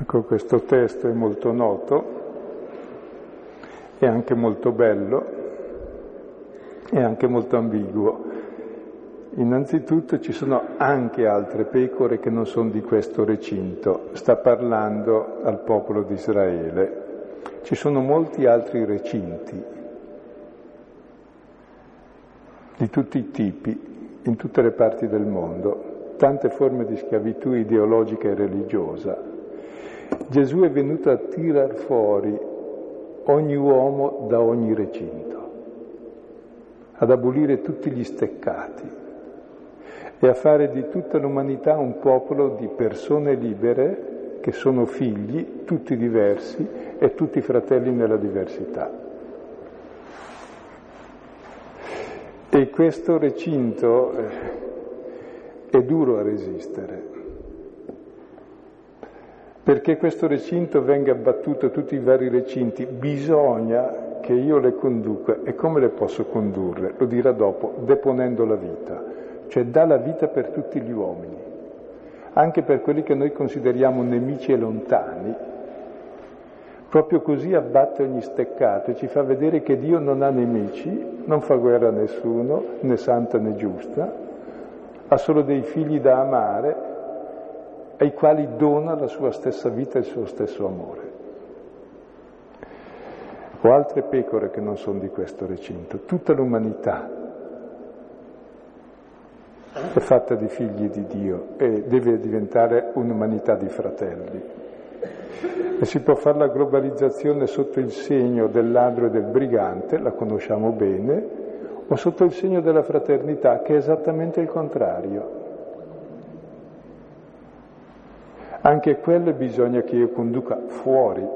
S2: Ecco, questo testo è molto noto e anche molto bello è anche molto ambiguo. Innanzitutto ci sono anche altre pecore che non sono di questo recinto, sta parlando al popolo di Israele. Ci sono molti altri recinti, di tutti i tipi, in tutte le parti del mondo, tante forme di schiavitù ideologica e religiosa. Gesù è venuto a tirar fuori ogni uomo da ogni recinto ad abolire tutti gli steccati e a fare di tutta l'umanità un popolo di persone libere che sono figli, tutti diversi e tutti fratelli nella diversità. E questo recinto eh, è duro a resistere, perché questo recinto venga abbattuto, tutti i vari recinti, bisogna che io le conduca e come le posso condurre? Lo dirà dopo, deponendo la vita, cioè dà la vita per tutti gli uomini, anche per quelli che noi consideriamo nemici e lontani. Proprio così abbatte ogni steccato e ci fa vedere che Dio non ha nemici, non fa guerra a nessuno, né santa né giusta, ha solo dei figli da amare ai quali dona la sua stessa vita e il suo stesso amore o altre pecore che non sono di questo recinto. Tutta l'umanità è fatta di figli di Dio e deve diventare un'umanità di fratelli. E si può fare la globalizzazione sotto il segno del ladro e del brigante, la conosciamo bene, o sotto il segno della fraternità, che è esattamente il contrario. Anche quello bisogna che io conduca fuori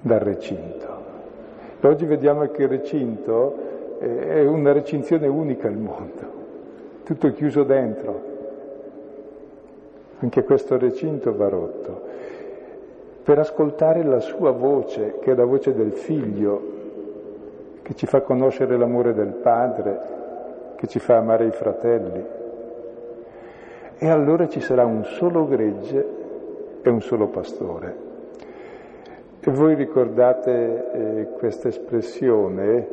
S2: dal recinto. E oggi vediamo che il recinto è una recinzione unica al mondo, tutto chiuso dentro. Anche questo recinto va rotto. Per ascoltare la sua voce, che è la voce del figlio, che ci fa conoscere l'amore del padre, che ci fa amare i fratelli. E allora ci sarà un solo gregge e un solo pastore. E voi ricordate eh, questa espressione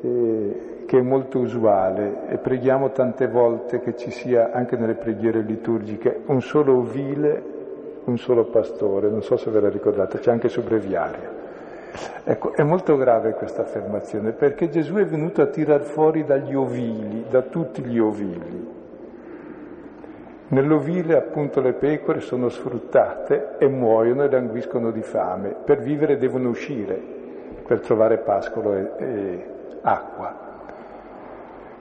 S2: eh, che è molto usuale e preghiamo tante volte che ci sia anche nelle preghiere liturgiche un solo ovile, un solo pastore, non so se ve la ricordate, c'è anche su breviario. Ecco, è molto grave questa affermazione perché Gesù è venuto a tirar fuori dagli ovili, da tutti gli ovili, Nell'ovile appunto le pecore sono sfruttate e muoiono e languiscono di fame. Per vivere devono uscire per trovare pascolo e, e acqua.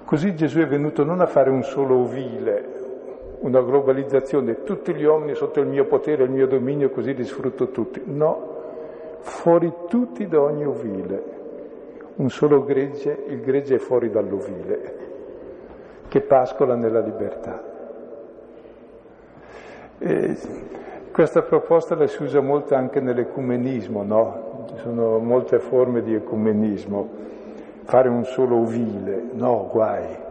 S2: Così Gesù è venuto non a fare un solo ovile, una globalizzazione, tutti gli uomini sotto il mio potere, il mio dominio, così li sfrutto tutti. No, fuori tutti da ogni ovile. Un solo gregge, il gregge è fuori dall'ovile, che pascola nella libertà. E questa proposta la si usa molto anche nell'ecumenismo, no? Ci sono molte forme di ecumenismo. Fare un solo ovile, no, guai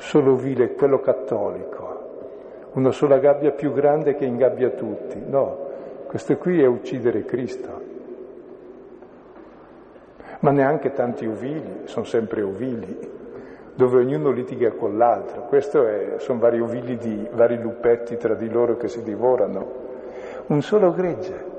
S2: solo vile, quello cattolico, una sola gabbia più grande che ingabbia tutti. No, questo qui è uccidere Cristo. Ma neanche tanti ovili, sono sempre ovili, dove ognuno litiga con l'altro. Questo sono vari ovili di vari lupetti tra di loro che si divorano. Un solo gregge.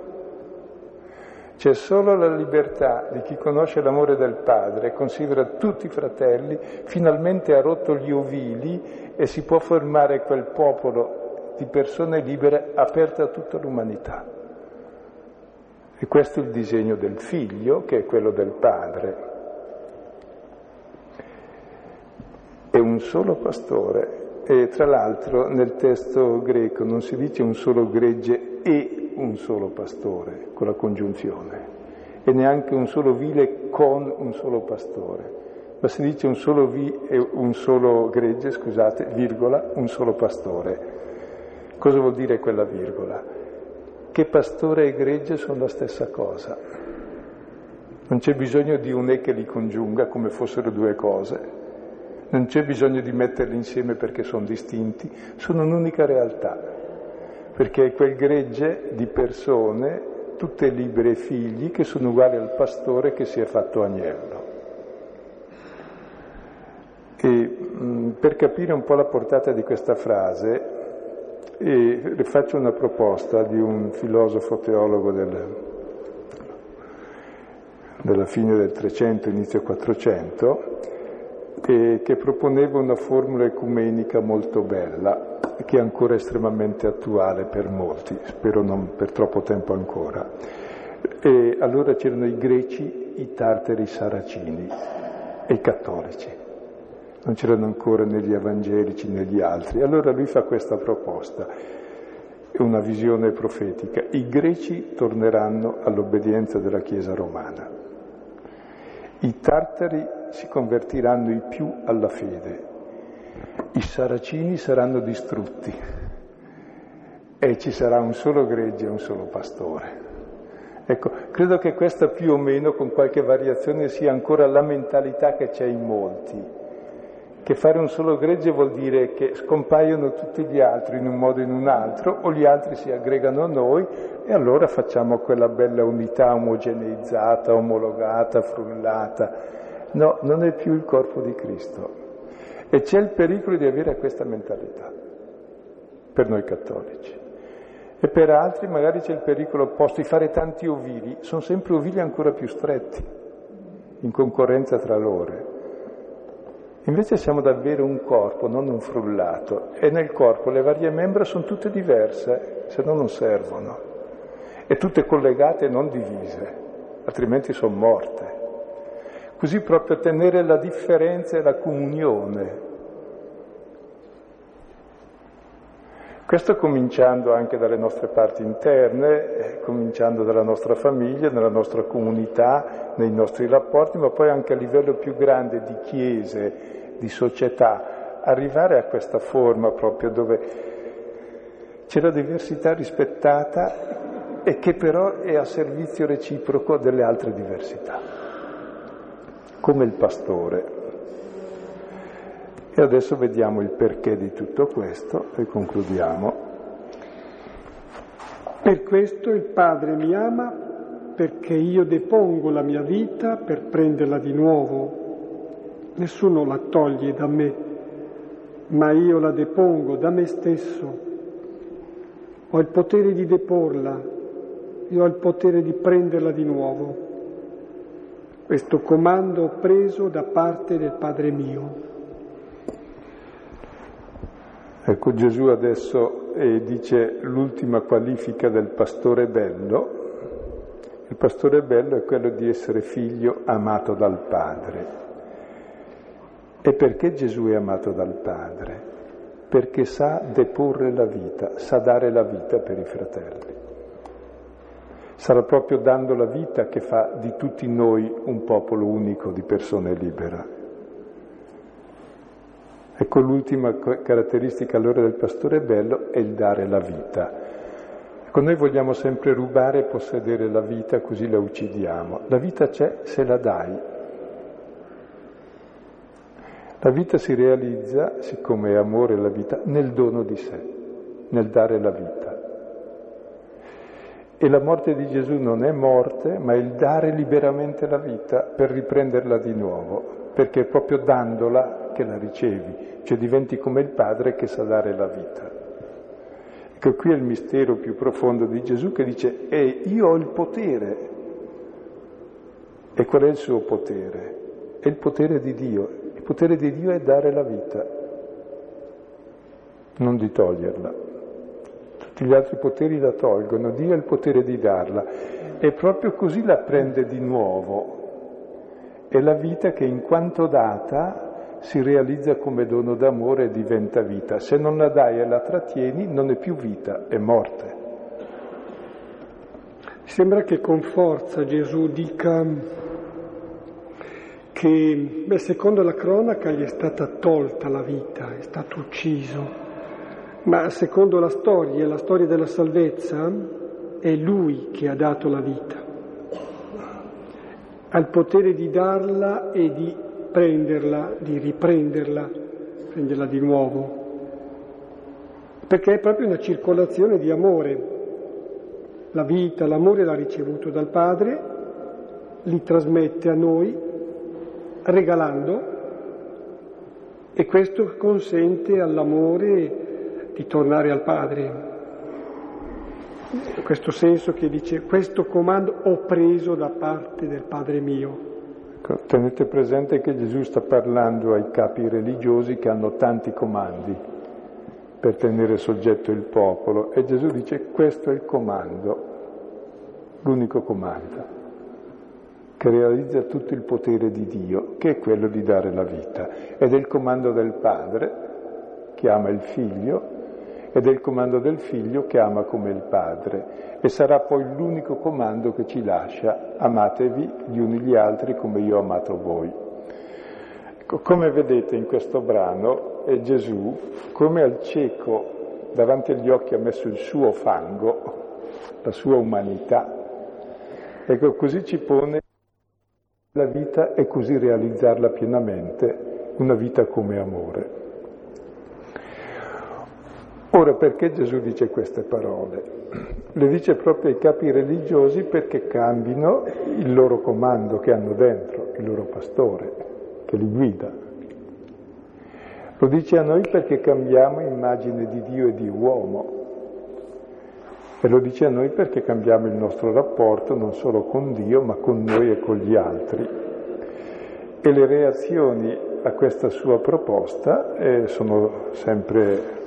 S2: C'è solo la libertà di chi conosce l'amore del Padre e considera tutti fratelli, finalmente ha rotto gli ovili e si può formare quel popolo di persone libere aperte a tutta l'umanità. E questo è il disegno del figlio, che è quello del padre. È un solo pastore e tra l'altro nel testo greco non si dice un solo gregge e un solo pastore con la congiunzione e neanche un solo vile con un solo pastore, ma si dice un solo, vi, un solo gregge, scusate, virgola, un solo pastore. Cosa vuol dire quella virgola? Che pastore e gregge sono la stessa cosa. Non c'è bisogno di un e che li congiunga come fossero due cose. Non c'è bisogno di metterli insieme perché sono distinti, sono un'unica realtà perché è quel gregge di persone, tutte libere figli, che sono uguali al pastore che si è fatto agnello. E mh, per capire un po' la portata di questa frase, e faccio una proposta di un filosofo teologo del, della fine del 300, inizio 400, che proponeva una formula ecumenica molto bella che è ancora estremamente attuale per molti, spero non per troppo tempo ancora. E allora c'erano i greci, i tartari, i saracini e i cattolici. Non c'erano ancora né gli evangelici né gli altri. Allora lui fa questa proposta, una visione profetica. I greci torneranno all'obbedienza della Chiesa romana. I tartari si convertiranno i più alla fede i saracini saranno distrutti e ci sarà un solo gregge e un solo pastore. Ecco, credo che questa più o meno, con qualche variazione, sia ancora la mentalità che c'è in molti, che fare un solo gregge vuol dire che scompaiono tutti gli altri in un modo o in un altro, o gli altri si aggregano a noi e allora facciamo quella bella unità omogeneizzata, omologata, frullata. No, non è più il corpo di Cristo. E c'è il pericolo di avere questa mentalità, per noi cattolici. E per altri magari c'è il pericolo opposto di fare tanti ovili, sono sempre ovili ancora più stretti, in concorrenza tra loro. Invece siamo davvero un corpo, non un frullato, e nel corpo le varie membra sono tutte diverse, se no non servono, e tutte collegate e non divise, altrimenti sono morte. Così proprio tenere la differenza e la comunione. Questo cominciando anche dalle nostre parti interne, eh, cominciando dalla nostra famiglia, nella nostra comunità, nei nostri rapporti, ma poi anche a livello più grande di chiese, di società, arrivare a questa forma proprio dove c'è la diversità rispettata e che però è a servizio reciproco delle altre diversità come il pastore. E adesso vediamo il perché di tutto questo e concludiamo.
S1: Per questo il Padre mi ama perché io depongo la mia vita per prenderla di nuovo. Nessuno la toglie da me, ma io la depongo da me stesso. Ho il potere di deporla, io ho il potere di prenderla di nuovo questo comando preso da parte del Padre mio.
S2: Ecco Gesù adesso eh, dice l'ultima qualifica del pastore bello. Il pastore bello è quello di essere figlio amato dal Padre. E perché Gesù è amato dal Padre? Perché sa deporre la vita, sa dare la vita per i fratelli. Sarà proprio dando la vita che fa di tutti noi un popolo unico di persone libere. Ecco l'ultima caratteristica allora del pastore bello è il dare la vita. Ecco, noi vogliamo sempre rubare e possedere la vita così la uccidiamo. La vita c'è se la dai, la vita si realizza, siccome è amore la vita, nel dono di sé, nel dare la vita. E la morte di Gesù non è morte, ma il dare liberamente la vita per riprenderla di nuovo, perché è proprio dandola che la ricevi, cioè diventi come il Padre che sa dare la vita. Ecco, qui è il mistero più profondo di Gesù che dice, e io ho il potere. E qual è il suo potere? È il potere di Dio, il potere di Dio è dare la vita, non di toglierla. Gli altri poteri la tolgono, Dio ha il potere di darla e proprio così la prende di nuovo. È la vita che in quanto data si realizza come dono d'amore e diventa vita. Se non la dai e la trattieni non è più vita, è morte.
S1: Sembra che con forza Gesù dica che beh, secondo la cronaca gli è stata tolta la vita, è stato ucciso, ma secondo la storia, la storia della salvezza, è lui che ha dato la vita. Ha il potere di darla e di prenderla, di riprenderla, prenderla di nuovo, perché è proprio una circolazione di amore. La vita, l'amore l'ha ricevuto dal Padre, li trasmette a noi regalando e questo consente all'amore di tornare al Padre. Questo senso che dice questo comando ho preso da parte del Padre mio.
S2: Ecco, tenete presente che Gesù sta parlando ai capi religiosi che hanno tanti comandi per tenere soggetto il popolo e Gesù dice questo è il comando, l'unico comando che realizza tutto il potere di Dio, che è quello di dare la vita. Ed è il comando del Padre, che ama il Figlio, ed è il comando del Figlio che ama come il Padre. E sarà poi l'unico comando che ci lascia, amatevi gli uni gli altri come io ho amato voi. Come vedete in questo brano è Gesù come al cieco davanti agli occhi ha messo il suo fango, la sua umanità. Ecco, così ci pone la vita e così realizzarla pienamente, una vita come amore. Ora perché Gesù dice queste parole? Le dice proprio ai capi religiosi perché cambino il loro comando che hanno dentro, il loro pastore, che li guida. Lo dice a noi perché cambiamo immagine di Dio e di uomo, e lo dice a noi perché cambiamo il nostro rapporto non solo con Dio, ma con noi e con gli altri. E le reazioni a questa sua proposta eh, sono sempre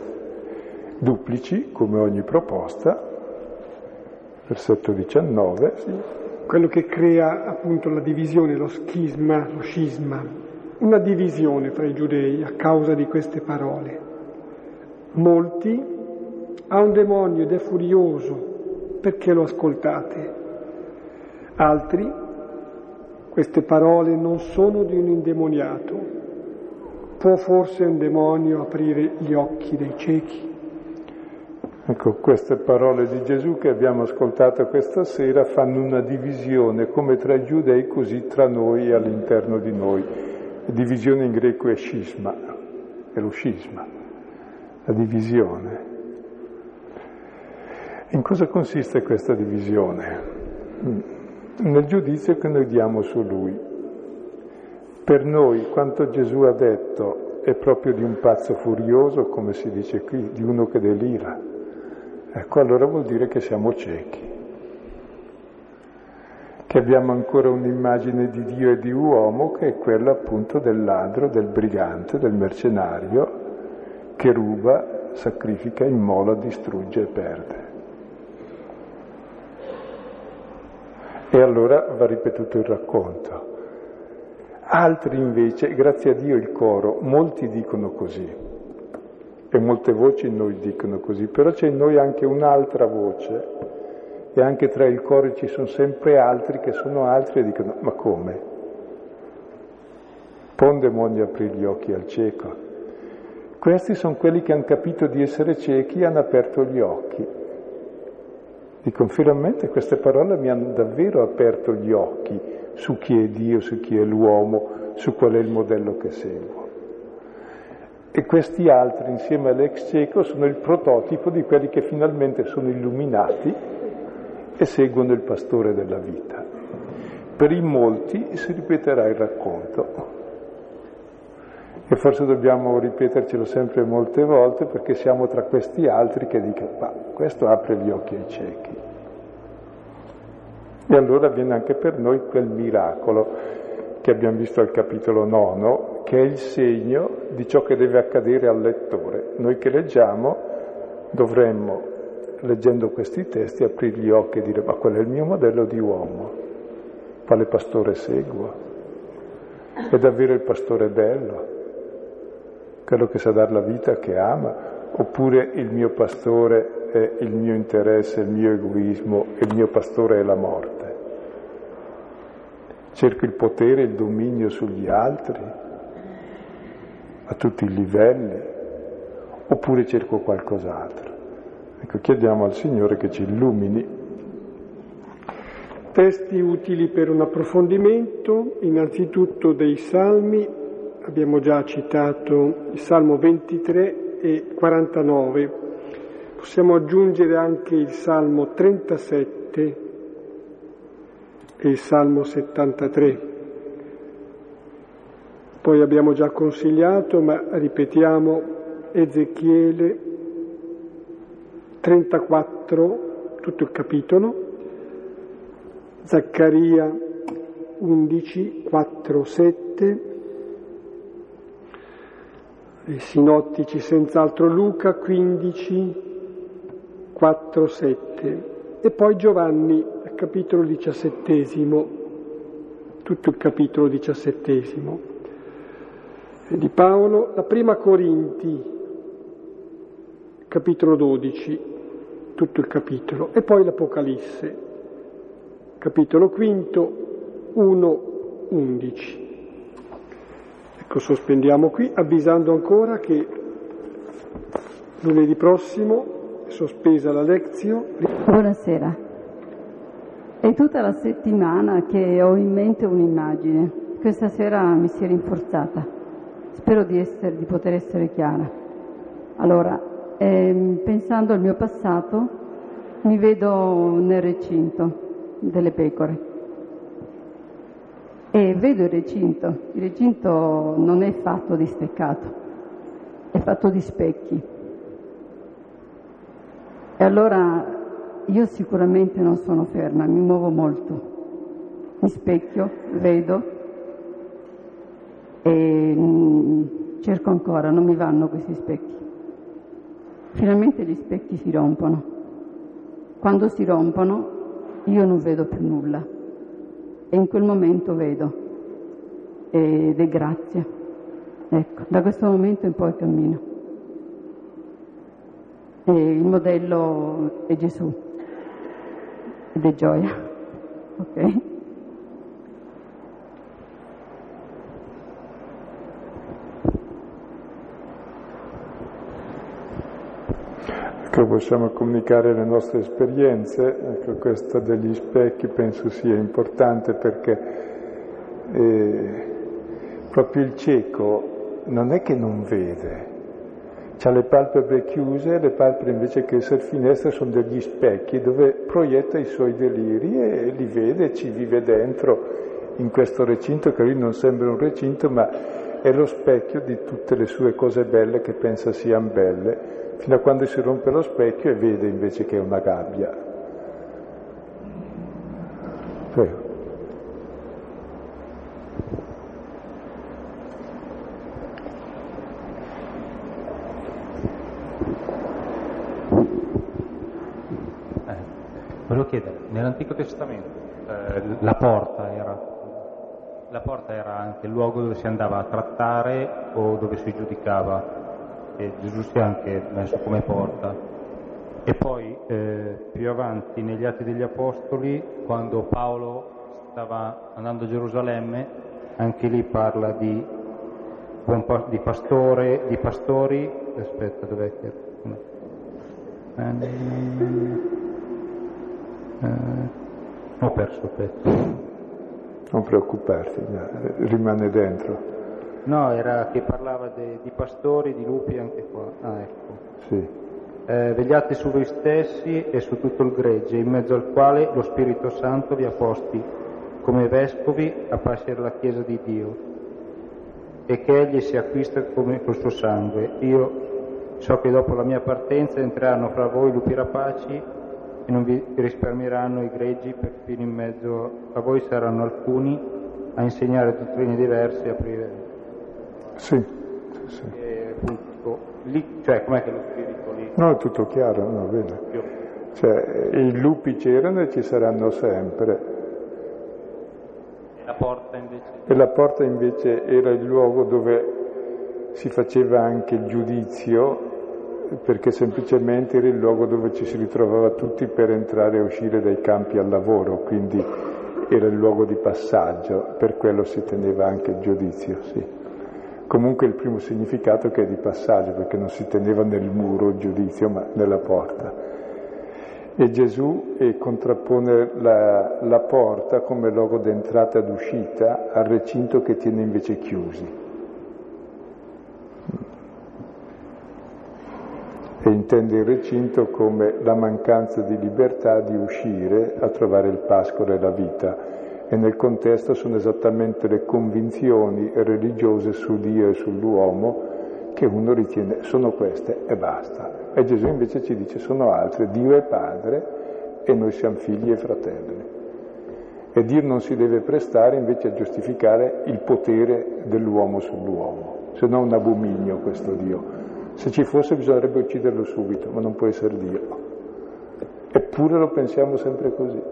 S2: duplici, come ogni proposta. Versetto 19.
S1: Sì. Quello che crea appunto la divisione, lo schisma, lo scisma, una divisione fra i giudei a causa di queste parole. Molti ha un demonio ed è furioso, perché lo ascoltate? Altri, queste parole non sono di un indemoniato. Può forse un demonio aprire gli occhi dei ciechi?
S2: Ecco, queste parole di Gesù che abbiamo ascoltato questa sera fanno una divisione come tra i giudei così tra noi e all'interno di noi. Divisione in greco è scisma, è lo scisma, la divisione. In cosa consiste questa divisione? Mm. Nel giudizio che noi diamo su Lui. Per noi quanto Gesù ha detto è proprio di un pazzo furioso, come si dice qui, di uno che delira. Ecco, allora vuol dire che siamo ciechi, che abbiamo ancora un'immagine di Dio e di uomo che è quella appunto del ladro, del brigante, del mercenario che ruba, sacrifica, immola, distrugge e perde. E allora va ripetuto il racconto. Altri invece, grazie a Dio il coro, molti dicono così, e molte voci in noi dicono così, però c'è in noi anche un'altra voce, e anche tra il coro ci sono sempre altri che sono altri e dicono, ma come? Può un demonio aprire gli occhi al cieco? Questi sono quelli che hanno capito di essere ciechi e hanno aperto gli occhi. Dicono, finalmente queste parole mi hanno davvero aperto gli occhi su chi è Dio, su chi è l'uomo, su qual è il modello che seguo. E questi altri, insieme all'ex cieco, sono il prototipo di quelli che finalmente sono illuminati e seguono il pastore della vita. Per i molti si ripeterà il racconto. E forse dobbiamo ripetercelo sempre molte volte perché siamo tra questi altri che dicono, ma questo apre gli occhi ai ciechi. E allora viene anche per noi quel miracolo che abbiamo visto al capitolo nono, che è il segno di ciò che deve accadere al lettore. Noi che leggiamo dovremmo, leggendo questi testi, aprire gli occhi e dire, ma quello è il mio modello di uomo, quale pastore seguo? È davvero il pastore bello? quello che sa dare la vita, che ama, oppure il mio pastore è il mio interesse, il mio egoismo, il mio pastore è la morte. Cerco il potere, il dominio sugli altri, a tutti i livelli, oppure cerco qualcos'altro. Ecco, chiediamo al Signore che ci illumini.
S1: Testi utili per un approfondimento, innanzitutto dei Salmi abbiamo già citato il Salmo 23 e 49, possiamo aggiungere anche il Salmo 37 e il Salmo 73. Poi abbiamo già consigliato, ma ripetiamo, Ezechiele 34, tutto il capitolo, Zaccaria 11, 4, 7, i sinottici senz'altro Luca 15, 4, 7 e poi Giovanni capitolo diciassettesimo, tutto il capitolo diciassettesimo di Paolo, la prima Corinti, capitolo 12, tutto il capitolo, e poi l'Apocalisse, capitolo quinto, 1, 11. Ecco, sospendiamo qui, avvisando ancora che lunedì prossimo è sospesa la lezione.
S3: Buonasera. È tutta la settimana che ho in mente un'immagine. Questa sera mi si è rinforzata. Spero di, essere, di poter essere chiara. Allora, ehm, pensando al mio passato, mi vedo nel recinto delle pecore e vedo il recinto. Il recinto non è fatto di steccato, è fatto di specchi. E allora io sicuramente non sono ferma, mi muovo molto. Mi specchio, vedo e mm, cerco ancora, non mi vanno questi specchi. Finalmente gli specchi si rompono. Quando si rompono io non vedo più nulla e in quel momento vedo ed è grazia. Ecco, da questo momento in poi cammino. E il modello è Gesù ed è gioia. Ok?
S2: Ecco, possiamo comunicare le nostre esperienze, ecco, questa degli specchi penso sia importante perché eh, proprio il cieco non è che non vede, ha le palpebre chiuse, le palpebre invece che essere finestre sono degli specchi dove proietta i suoi deliri e li vede, ci vive dentro. In questo recinto che lui non sembra un recinto ma è lo specchio di tutte le sue cose belle che pensa siano belle fino a quando si rompe lo specchio e vede invece che è una gabbia. Prego.
S4: Eh, volevo chiedere, nell'Antico Testamento eh, la porta era la porta era anche il luogo dove si andava a trattare o dove si giudicava, e Gesù si è anche messo come porta. E poi eh, più avanti negli Atti degli Apostoli, quando Paolo stava andando a Gerusalemme, anche lì parla di, di pastore, di pastori, aspetta dov'è che... No. Eh, eh, ho perso il pezzo.
S2: Non preoccuparti, rimane dentro.
S4: No, era che parlava de, di pastori, di lupi anche qua. Ah, ecco.
S2: Sì.
S4: Eh, vegliate su voi stessi e su tutto il gregge, in mezzo al quale lo Spirito Santo vi ha posti come vescovi a passare la Chiesa di Dio e che Egli si acquista come col suo sangue. Io so che dopo la mia partenza entreranno fra voi lupi rapaci e non vi risparmieranno i greggi, perfino in mezzo a voi saranno alcuni a insegnare dottrine diverse e aprire.
S2: Sì, sì, sì.
S4: E, appunto, lì, cioè, com'è che lo spirito lì?
S2: No, è tutto chiaro, no, bene. Cioè, i lupi c'erano e ci saranno sempre.
S4: E la porta invece?
S2: E la porta invece era il luogo dove si faceva anche il giudizio perché semplicemente era il luogo dove ci si ritrovava tutti per entrare e uscire dai campi al lavoro, quindi era il luogo di passaggio, per quello si teneva anche il giudizio, sì. Comunque il primo significato che è di passaggio, perché non si teneva nel muro il giudizio, ma nella porta. E Gesù contrappone la, la porta come luogo d'entrata ed uscita al recinto che tiene invece chiusi. E intende il recinto come la mancanza di libertà di uscire a trovare il pascolo e la vita. E nel contesto sono esattamente le convinzioni religiose su Dio e sull'uomo che uno ritiene sono queste e basta. E Gesù invece ci dice sono altre, Dio è Padre e noi siamo figli e fratelli. E Dio non si deve prestare invece a giustificare il potere dell'uomo sull'uomo, se no un abominio questo Dio. Se ci fosse bisognerebbe ucciderlo subito, ma non può essere Dio. Eppure lo pensiamo sempre così.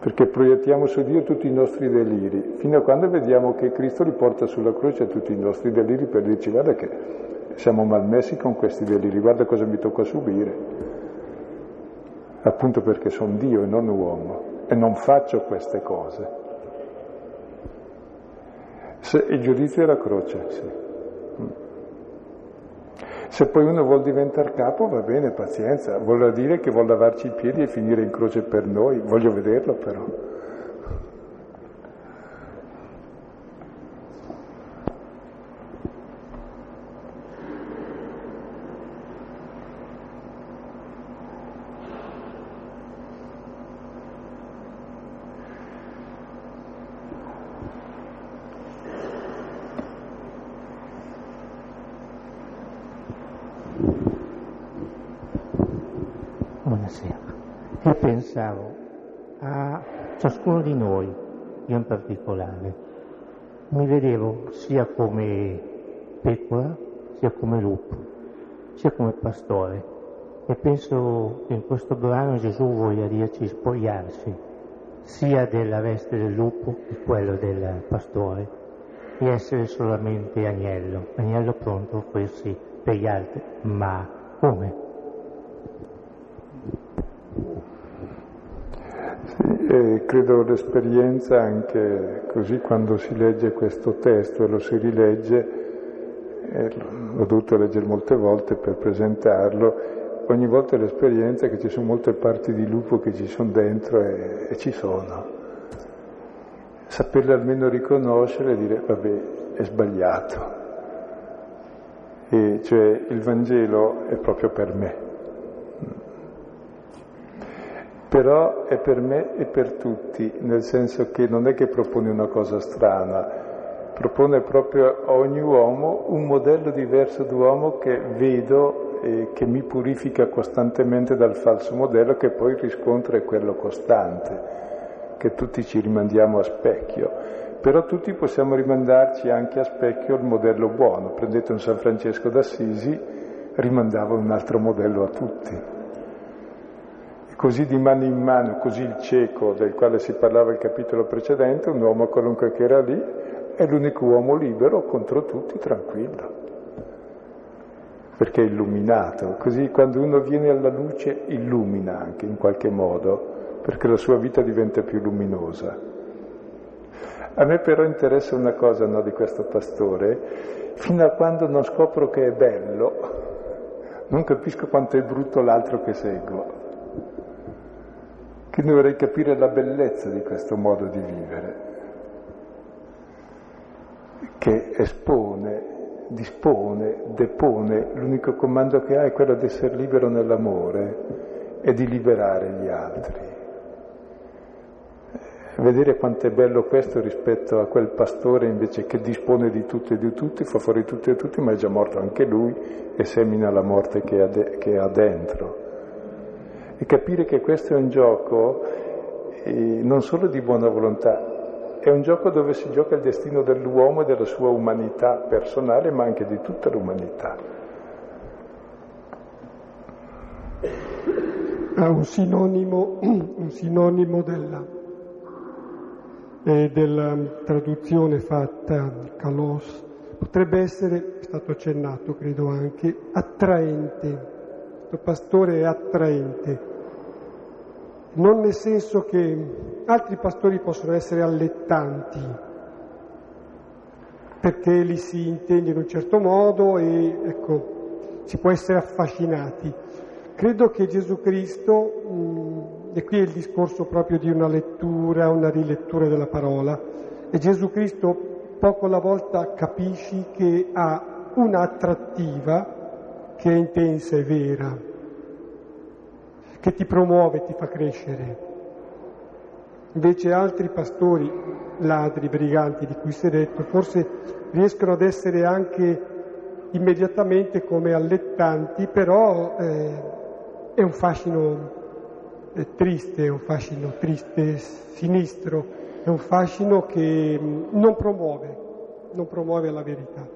S2: Perché proiettiamo su Dio tutti i nostri deliri, fino a quando vediamo che Cristo li porta sulla croce tutti i nostri deliri per dirci guarda che siamo malmessi con questi deliri, guarda cosa mi tocca subire. Appunto perché sono Dio e non uomo e non faccio queste cose. Se, il giudizio è la croce, sì. Se poi uno vuol diventare capo va bene, pazienza, vuol dire che vuol lavarci i piedi e finire in croce per noi, voglio vederlo però.
S5: Pensavo a ciascuno di noi, io in particolare, mi vedevo sia come pecora, sia come lupo, sia come pastore. E penso che in questo brano Gesù voglia dirci spogliarsi sia della veste del lupo che quello del pastore e essere solamente agnello, agnello pronto a offrirsi per gli altri. Ma come?
S2: Credo l'esperienza anche così quando si legge questo testo e lo si rilegge, eh, l'ho dovuto leggere molte volte per presentarlo, ogni volta l'esperienza è che ci sono molte parti di lupo che ci sono dentro e, e ci sono. Saperle almeno riconoscere e dire vabbè è sbagliato. E cioè il Vangelo è proprio per me però è per me e per tutti, nel senso che non è che propone una cosa strana, propone proprio a ogni uomo un modello diverso d'uomo che vedo e che mi purifica costantemente dal falso modello che poi riscontro è quello costante, che tutti ci rimandiamo a specchio. Però tutti possiamo rimandarci anche a specchio il modello buono. Prendete un San Francesco d'Assisi, rimandava un altro modello a tutti così di mano in mano, così il cieco del quale si parlava il capitolo precedente, un uomo qualunque che era lì, è l'unico uomo libero contro tutti, tranquillo, perché è illuminato. Così quando uno viene alla luce illumina anche in qualche modo, perché la sua vita diventa più luminosa. A me però interessa una cosa no, di questo pastore, fino a quando non scopro che è bello, non capisco quanto è brutto l'altro che seguo. Quindi vorrei capire la bellezza di questo modo di vivere, che espone, dispone, depone, l'unico comando che ha è quello di essere libero nell'amore e di liberare gli altri. Vedere quanto è bello questo rispetto a quel pastore invece che dispone di tutto e di tutti, fa fuori tutti e tutti, ma è già morto anche lui e semina la morte che ha, de- che ha dentro. E capire che questo è un gioco eh, non solo di buona volontà, è un gioco dove si gioca il destino dell'uomo e della sua umanità personale, ma anche di tutta l'umanità.
S1: È un sinonimo, un sinonimo della, eh, della traduzione fatta Calos potrebbe essere, è stato accennato credo anche, attraente. Pastore attraente non nel senso che altri pastori possono essere allettanti, perché li si intende in un certo modo e ecco, si può essere affascinati. Credo che Gesù Cristo, mh, e qui è il discorso proprio di una lettura, una rilettura della parola, e Gesù Cristo poco alla volta capisci che ha un'attrattiva che è intensa e vera che ti promuove, ti fa crescere. Invece altri pastori, ladri, briganti di cui si è detto, forse riescono ad essere anche immediatamente come allettanti, però eh, è un fascino eh, triste, è un fascino triste, sinistro, è un fascino che mm, non promuove, non promuove la verità,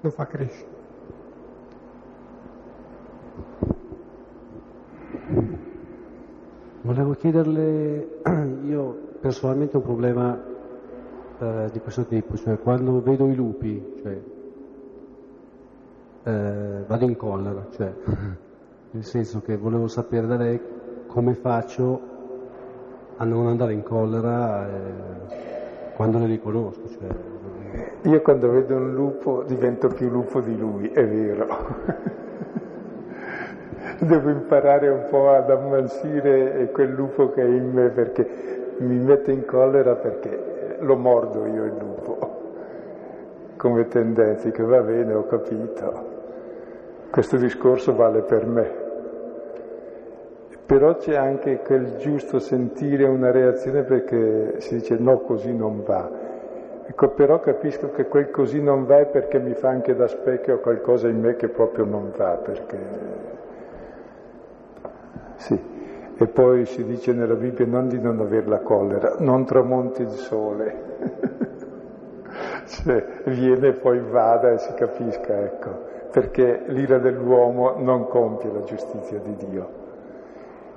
S1: non fa crescere.
S6: Volevo chiederle, io personalmente ho un problema eh, di questo tipo, cioè quando vedo i lupi, cioè, eh, vado in collera, cioè, nel senso che volevo sapere da lei come faccio a non andare in collera eh, quando le riconosco. Cioè,
S2: io quando vedo un lupo divento più lupo di lui, è vero. Devo imparare un po' ad ammansire quel lupo che è in me perché mi mette in collera perché lo mordo io il lupo come tendenza, che va bene, ho capito. Questo discorso vale per me. Però c'è anche quel giusto sentire una reazione perché si dice no, così non va. Ecco, però capisco che quel così non va è perché mi fa anche da specchio qualcosa in me che proprio non va, perché sì, e poi si dice nella Bibbia non di non aver la collera, non tramonti il sole. cioè, viene e poi vada e si capisca, ecco, perché l'ira dell'uomo non compie la giustizia di Dio,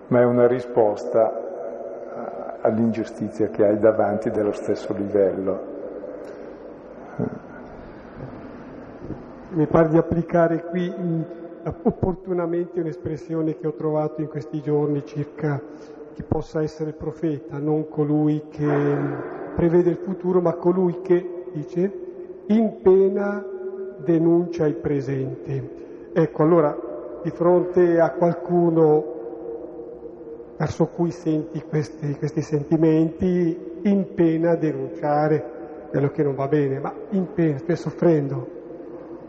S2: ma è una risposta all'ingiustizia che hai davanti dello stesso livello.
S1: Mi pare di applicare qui opportunamente un'espressione che ho trovato in questi giorni circa chi possa essere profeta, non colui che prevede il futuro, ma colui che, dice, in pena denuncia il presente. Ecco, allora, di fronte a qualcuno verso cui senti questi, questi sentimenti, in pena denunciare quello che non va bene, ma in pena, stai soffrendo,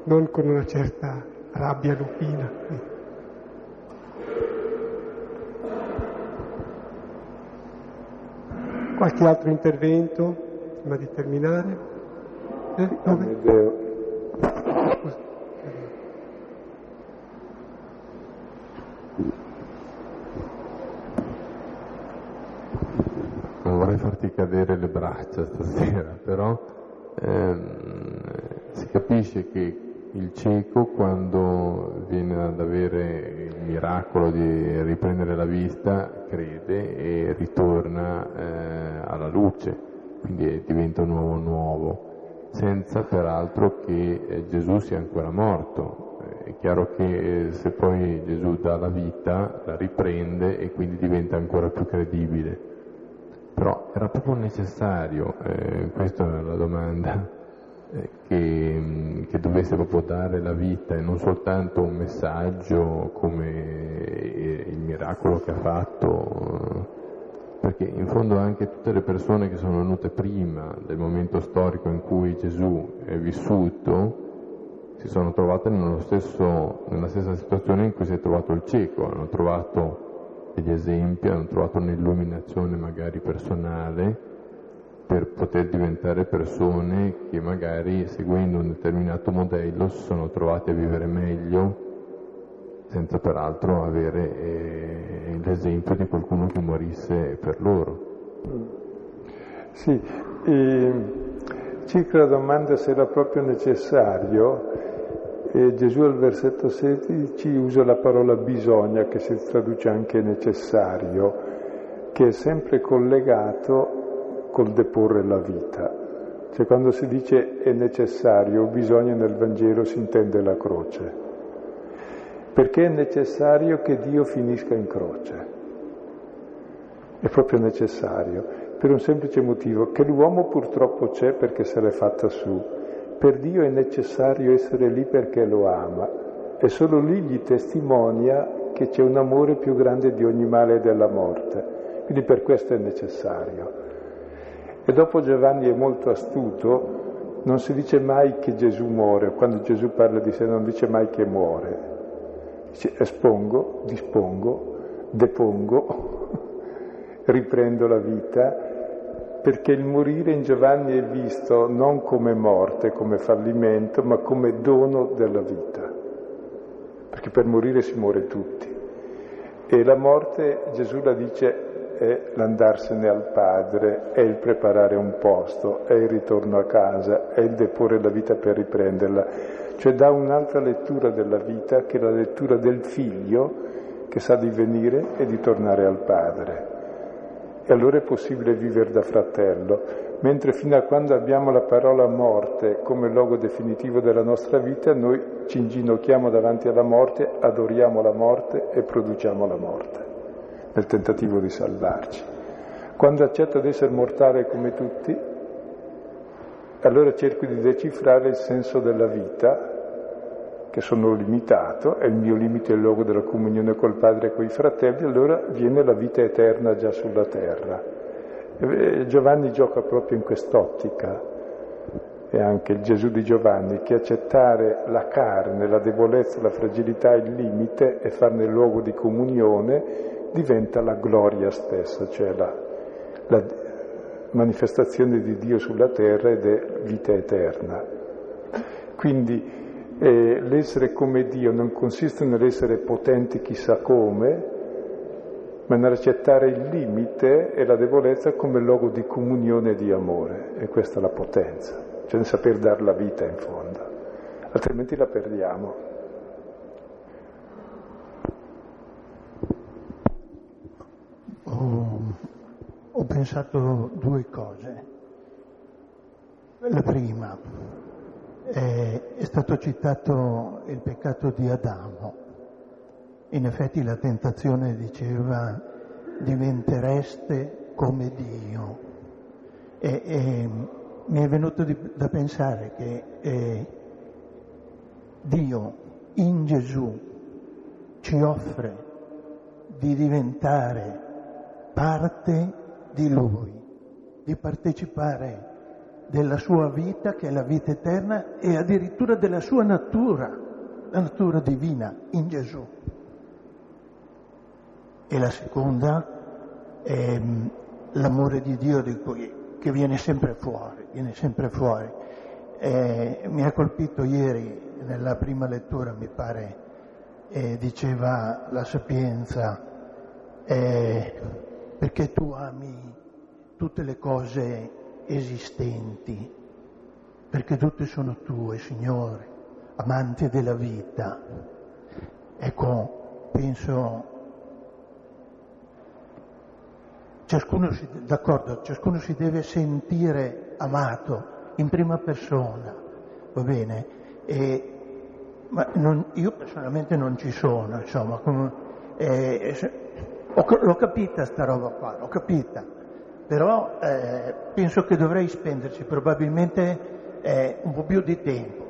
S1: non con una certa rabbia lupina. Qualche altro intervento prima di terminare? Eh, dove?
S7: Non vorrei farti cadere le braccia stasera, però ehm, si capisce che il cieco quando viene ad avere il miracolo di riprendere la vista crede e ritorna eh, alla luce, quindi diventa un uomo nuovo, senza peraltro che eh, Gesù sia ancora morto. È chiaro che se poi Gesù dà la vita, la riprende e quindi diventa ancora più credibile. Però era proprio necessario, eh, questa è la domanda, eh, che, che, dovesse proprio dare la vita e non soltanto un messaggio come il miracolo che ha fatto, perché in fondo anche tutte le persone che sono venute prima del momento storico in cui Gesù è vissuto si sono trovate stesso, nella stessa situazione in cui si è trovato il cieco, hanno trovato degli esempi, hanno trovato un'illuminazione magari personale per poter diventare persone che magari seguendo un determinato modello si sono trovate a vivere meglio senza peraltro avere eh, l'esempio di qualcuno che morisse per loro.
S2: Sì, e circa la domanda se era proprio necessario, eh, Gesù al versetto 16 usa la parola bisogna che si traduce anche necessario, che è sempre collegato col deporre la vita. Cioè quando si dice è necessario, bisogna nel Vangelo si intende la croce. Perché è necessario che Dio finisca in croce. È proprio necessario, per un semplice motivo, che l'uomo purtroppo c'è perché se l'è fatta su. Per Dio è necessario essere lì perché lo ama e solo lì gli testimonia che c'è un amore più grande di ogni male e della morte. Quindi per questo è necessario. E dopo Giovanni è molto astuto, non si dice mai che Gesù muore, quando Gesù parla di sé non dice mai che muore. Dice espongo, dispongo, depongo, riprendo la vita, perché il morire in Giovanni è visto non come morte, come fallimento, ma come dono della vita. Perché per morire si muore tutti. E la morte Gesù la dice è l'andarsene al Padre, è il preparare un posto, è il ritorno a casa, è il deporre la vita per riprenderla. Cioè dà un'altra lettura della vita che è la lettura del figlio che sa di venire e di tornare al Padre. E allora è possibile vivere da fratello, mentre fino a quando abbiamo la parola morte come logo definitivo della nostra vita, noi ci inginocchiamo davanti alla morte, adoriamo la morte e produciamo la morte nel tentativo di salvarci. Quando accetto di essere mortale come tutti, allora cerco di decifrare il senso della vita, che sono limitato, e il mio limite è il luogo della comunione col Padre e coi fratelli, allora viene la vita eterna già sulla terra. E Giovanni gioca proprio in quest'ottica, e anche il Gesù di Giovanni, che accettare la carne, la debolezza, la fragilità, il limite e farne luogo di comunione diventa la gloria stessa, cioè la, la manifestazione di Dio sulla terra ed è vita eterna. Quindi eh, l'essere come Dio non consiste nell'essere potenti chissà come, ma nell'accettare il limite e la debolezza come luogo di comunione e di amore. E questa è la potenza, cioè nel saper dare la vita in fondo, altrimenti la perdiamo.
S8: Ho, ho pensato due cose. La prima, è, è stato citato il peccato di Adamo. In effetti la tentazione diceva diventereste come Dio. E, e mi è venuto di, da pensare che eh, Dio in Gesù ci offre di diventare parte di Lui, di partecipare della sua vita, che è la vita eterna, e addirittura della sua natura, la natura divina in Gesù. E la seconda è mm, l'amore di Dio di cui, che viene sempre fuori, viene sempre fuori. Eh, mi ha colpito ieri nella prima lettura, mi pare, eh, diceva la sapienza, eh, perché tu ami tutte le cose esistenti, perché tutte sono tue, Signore. amante della vita. Ecco, penso, ciascuno si, d'accordo, ciascuno si deve sentire amato in prima persona, va bene? E, ma non, io personalmente non ci sono, insomma, come, eh, ho, l'ho capita sta roba qua, l'ho capita, però eh, penso che dovrei spenderci probabilmente eh, un po' più di tempo,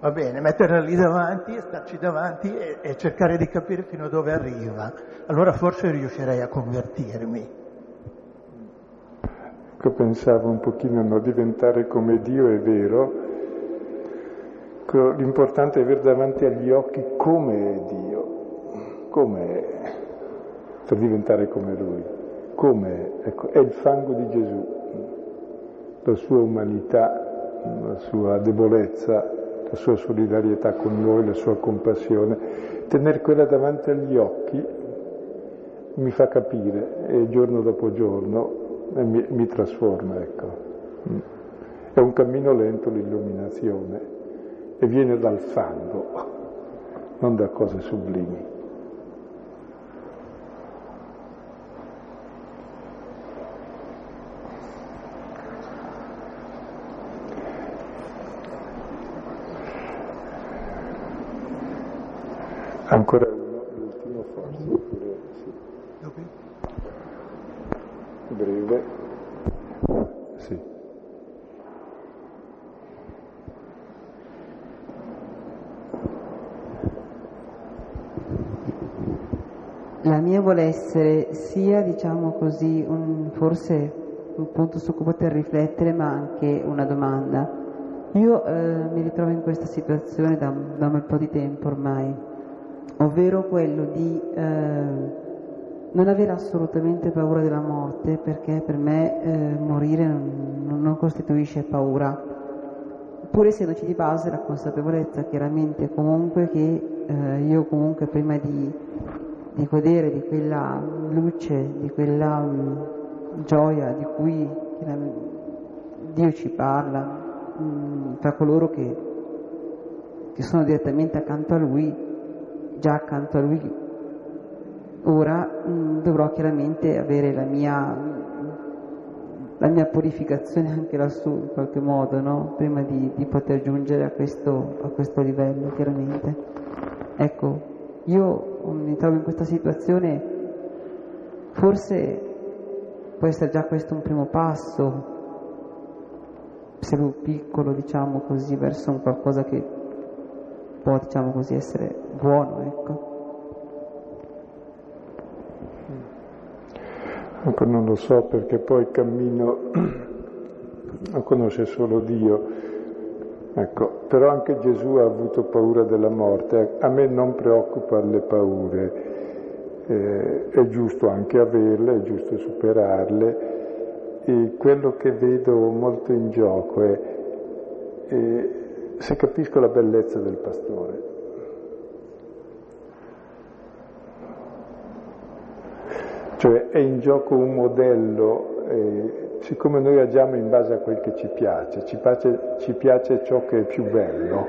S8: va bene, metterla lì davanti, starci davanti e, e cercare di capire fino a dove arriva, allora forse riuscirei a convertirmi.
S2: Ecco, pensavo un pochino no, diventare come Dio, è vero, l'importante è avere davanti agli occhi come è Dio, come è, per diventare come Lui, come ecco, è il fango di Gesù, la sua umanità, la sua debolezza, la sua solidarietà con noi, la sua compassione, tenere quella davanti agli occhi mi fa capire, e giorno dopo giorno mi, mi trasforma, ecco. Mm. È un cammino lento l'illuminazione e viene dal fango, non da cose sublimi. Ancora uno, l'ultimo forse, oppure sì breve. Sì.
S9: La mia vuole essere sia, diciamo così, un, forse un punto su cui poter riflettere, ma anche una domanda. Io eh, mi ritrovo in questa situazione da, da, un bel po' di tempo ormai, ovvero quello di eh, non avere assolutamente paura della morte perché per me eh, morire non, non, costituisce paura, pur essendoci di base la consapevolezza chiaramente comunque che eh, io comunque prima di, di, godere di quella luce, di quella um, gioia di cui Dio ci parla, um, tra coloro che, che sono direttamente accanto a Lui, già accanto a Lui Ora mm, dovrò chiaramente avere la mia, la mia, purificazione anche lassù in qualche modo, no? prima di, di poter giungere a questo, a questo, livello, chiaramente. Ecco, io mi trovo in questa situazione, forse può essere già questo un primo passo, se piccolo, diciamo così, verso un qualcosa che può, diciamo così, essere buono, ecco.
S2: Ecco, non lo so perché poi cammino a conoscere solo Dio. Ecco, però anche Gesù ha avuto paura della morte. A me non preoccupano le paure, eh, è giusto anche averle, è giusto superarle. E quello che vedo molto in gioco è, è se capisco la bellezza del pastore. Cioè è in gioco un modello, eh, siccome noi agiamo in base a quel che ci piace, ci piace, ci piace ciò che è più bello,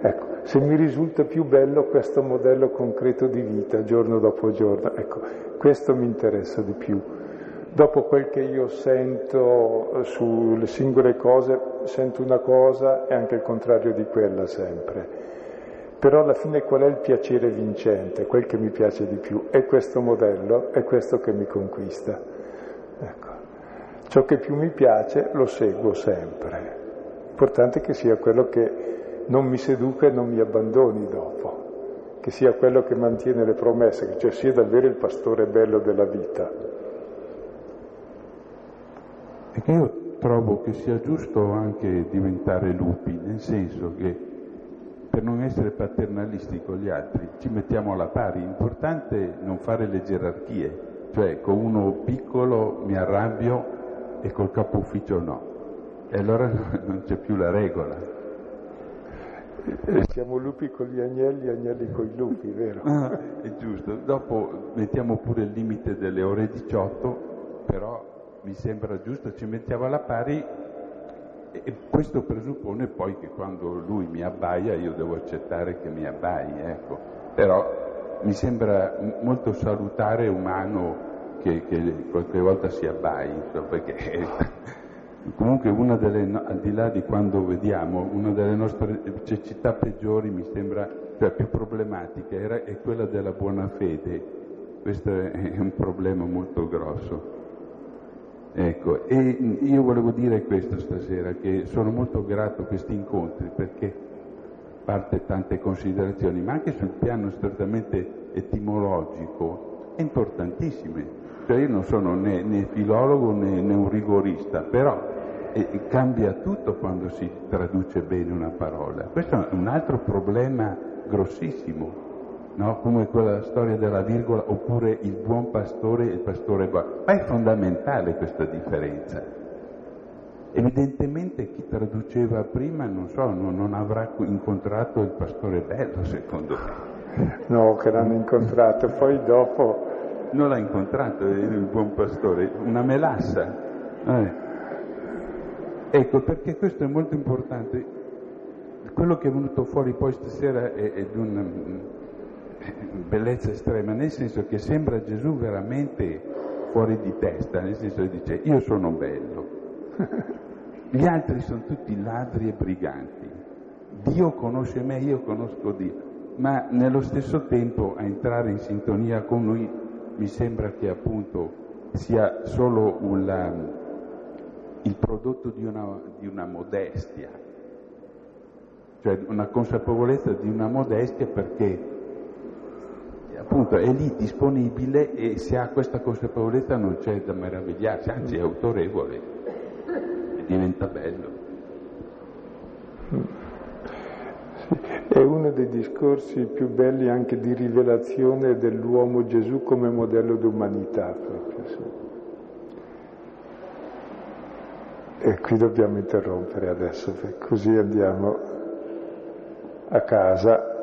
S2: ecco, se mi risulta più bello questo modello concreto di vita giorno dopo giorno, ecco, questo mi interessa di più. Dopo quel che io sento sulle singole cose, sento una cosa e anche il contrario di quella sempre. Però alla fine qual è il piacere vincente, quel che mi piace di più? È questo modello, è questo che mi conquista. Ecco. Ciò che più mi piace lo seguo sempre. L'importante è che sia quello che non mi seduca e non mi abbandoni dopo, che sia quello che mantiene le promesse, cioè sia davvero il pastore bello della vita.
S10: E che io trovo che sia giusto anche diventare lupi, nel senso che per non essere paternalisti con gli altri, ci mettiamo alla pari. Importante non fare le gerarchie, cioè con uno piccolo mi arrabbio e col capo ufficio no. E allora non c'è più la regola.
S2: Siamo lupi con gli agnelli, agnelli con i lupi, vero?
S10: Ah, è giusto. Dopo mettiamo pure il limite delle ore 18, però mi sembra giusto, ci mettiamo alla pari e questo presuppone poi che quando lui mi abbaia io devo accettare che mi abbai, ecco. Però mi sembra molto salutare e umano che, che, qualche volta si abbai, perché comunque una delle, al di là di quando vediamo, una delle nostre cecità peggiori mi sembra, cioè più problematica, era, è quella della buona fede. Questo è un problema molto grosso. Ecco, e io volevo dire questo stasera, che sono molto grato a questi incontri perché parte tante considerazioni, ma anche sul piano strettamente etimologico, importantissime. Cioè io non sono né, né filologo né, né, un rigorista, però eh, cambia tutto quando si traduce bene una parola. Questo è un altro problema grossissimo no? come quella storia della virgola, oppure il buon pastore e il pastore buono. Ma è fondamentale questa differenza. Evidentemente chi traduceva prima, non so, non, non avrà incontrato il pastore bello, secondo me.
S2: No, che l'hanno incontrato, poi dopo...
S10: Non l'ha incontrato il buon pastore, una melassa. Eh. Ecco, perché questo è molto importante. Quello che è venuto fuori poi stasera è, è di un, bellezza estrema, nel senso che sembra Gesù veramente fuori di testa, nel senso che dice io sono bello, gli altri sono tutti ladri e briganti, Dio conosce me, io conosco Dio, ma nello stesso tempo a entrare in sintonia con Lui mi sembra che appunto sia solo una, il prodotto di una, di una modestia, cioè una consapevolezza di una modestia perché appunto è lì disponibile e se ha questa consapevolezza non c'è da meravigliarsi, anzi è autorevole e diventa bello.
S2: È uno dei discorsi più belli anche di rivelazione dell'uomo Gesù come modello d'umanità proprio. Sì. E qui dobbiamo interrompere adesso, così andiamo a casa.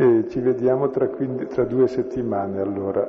S2: E ci vediamo tra, quindi, tra due settimane allora.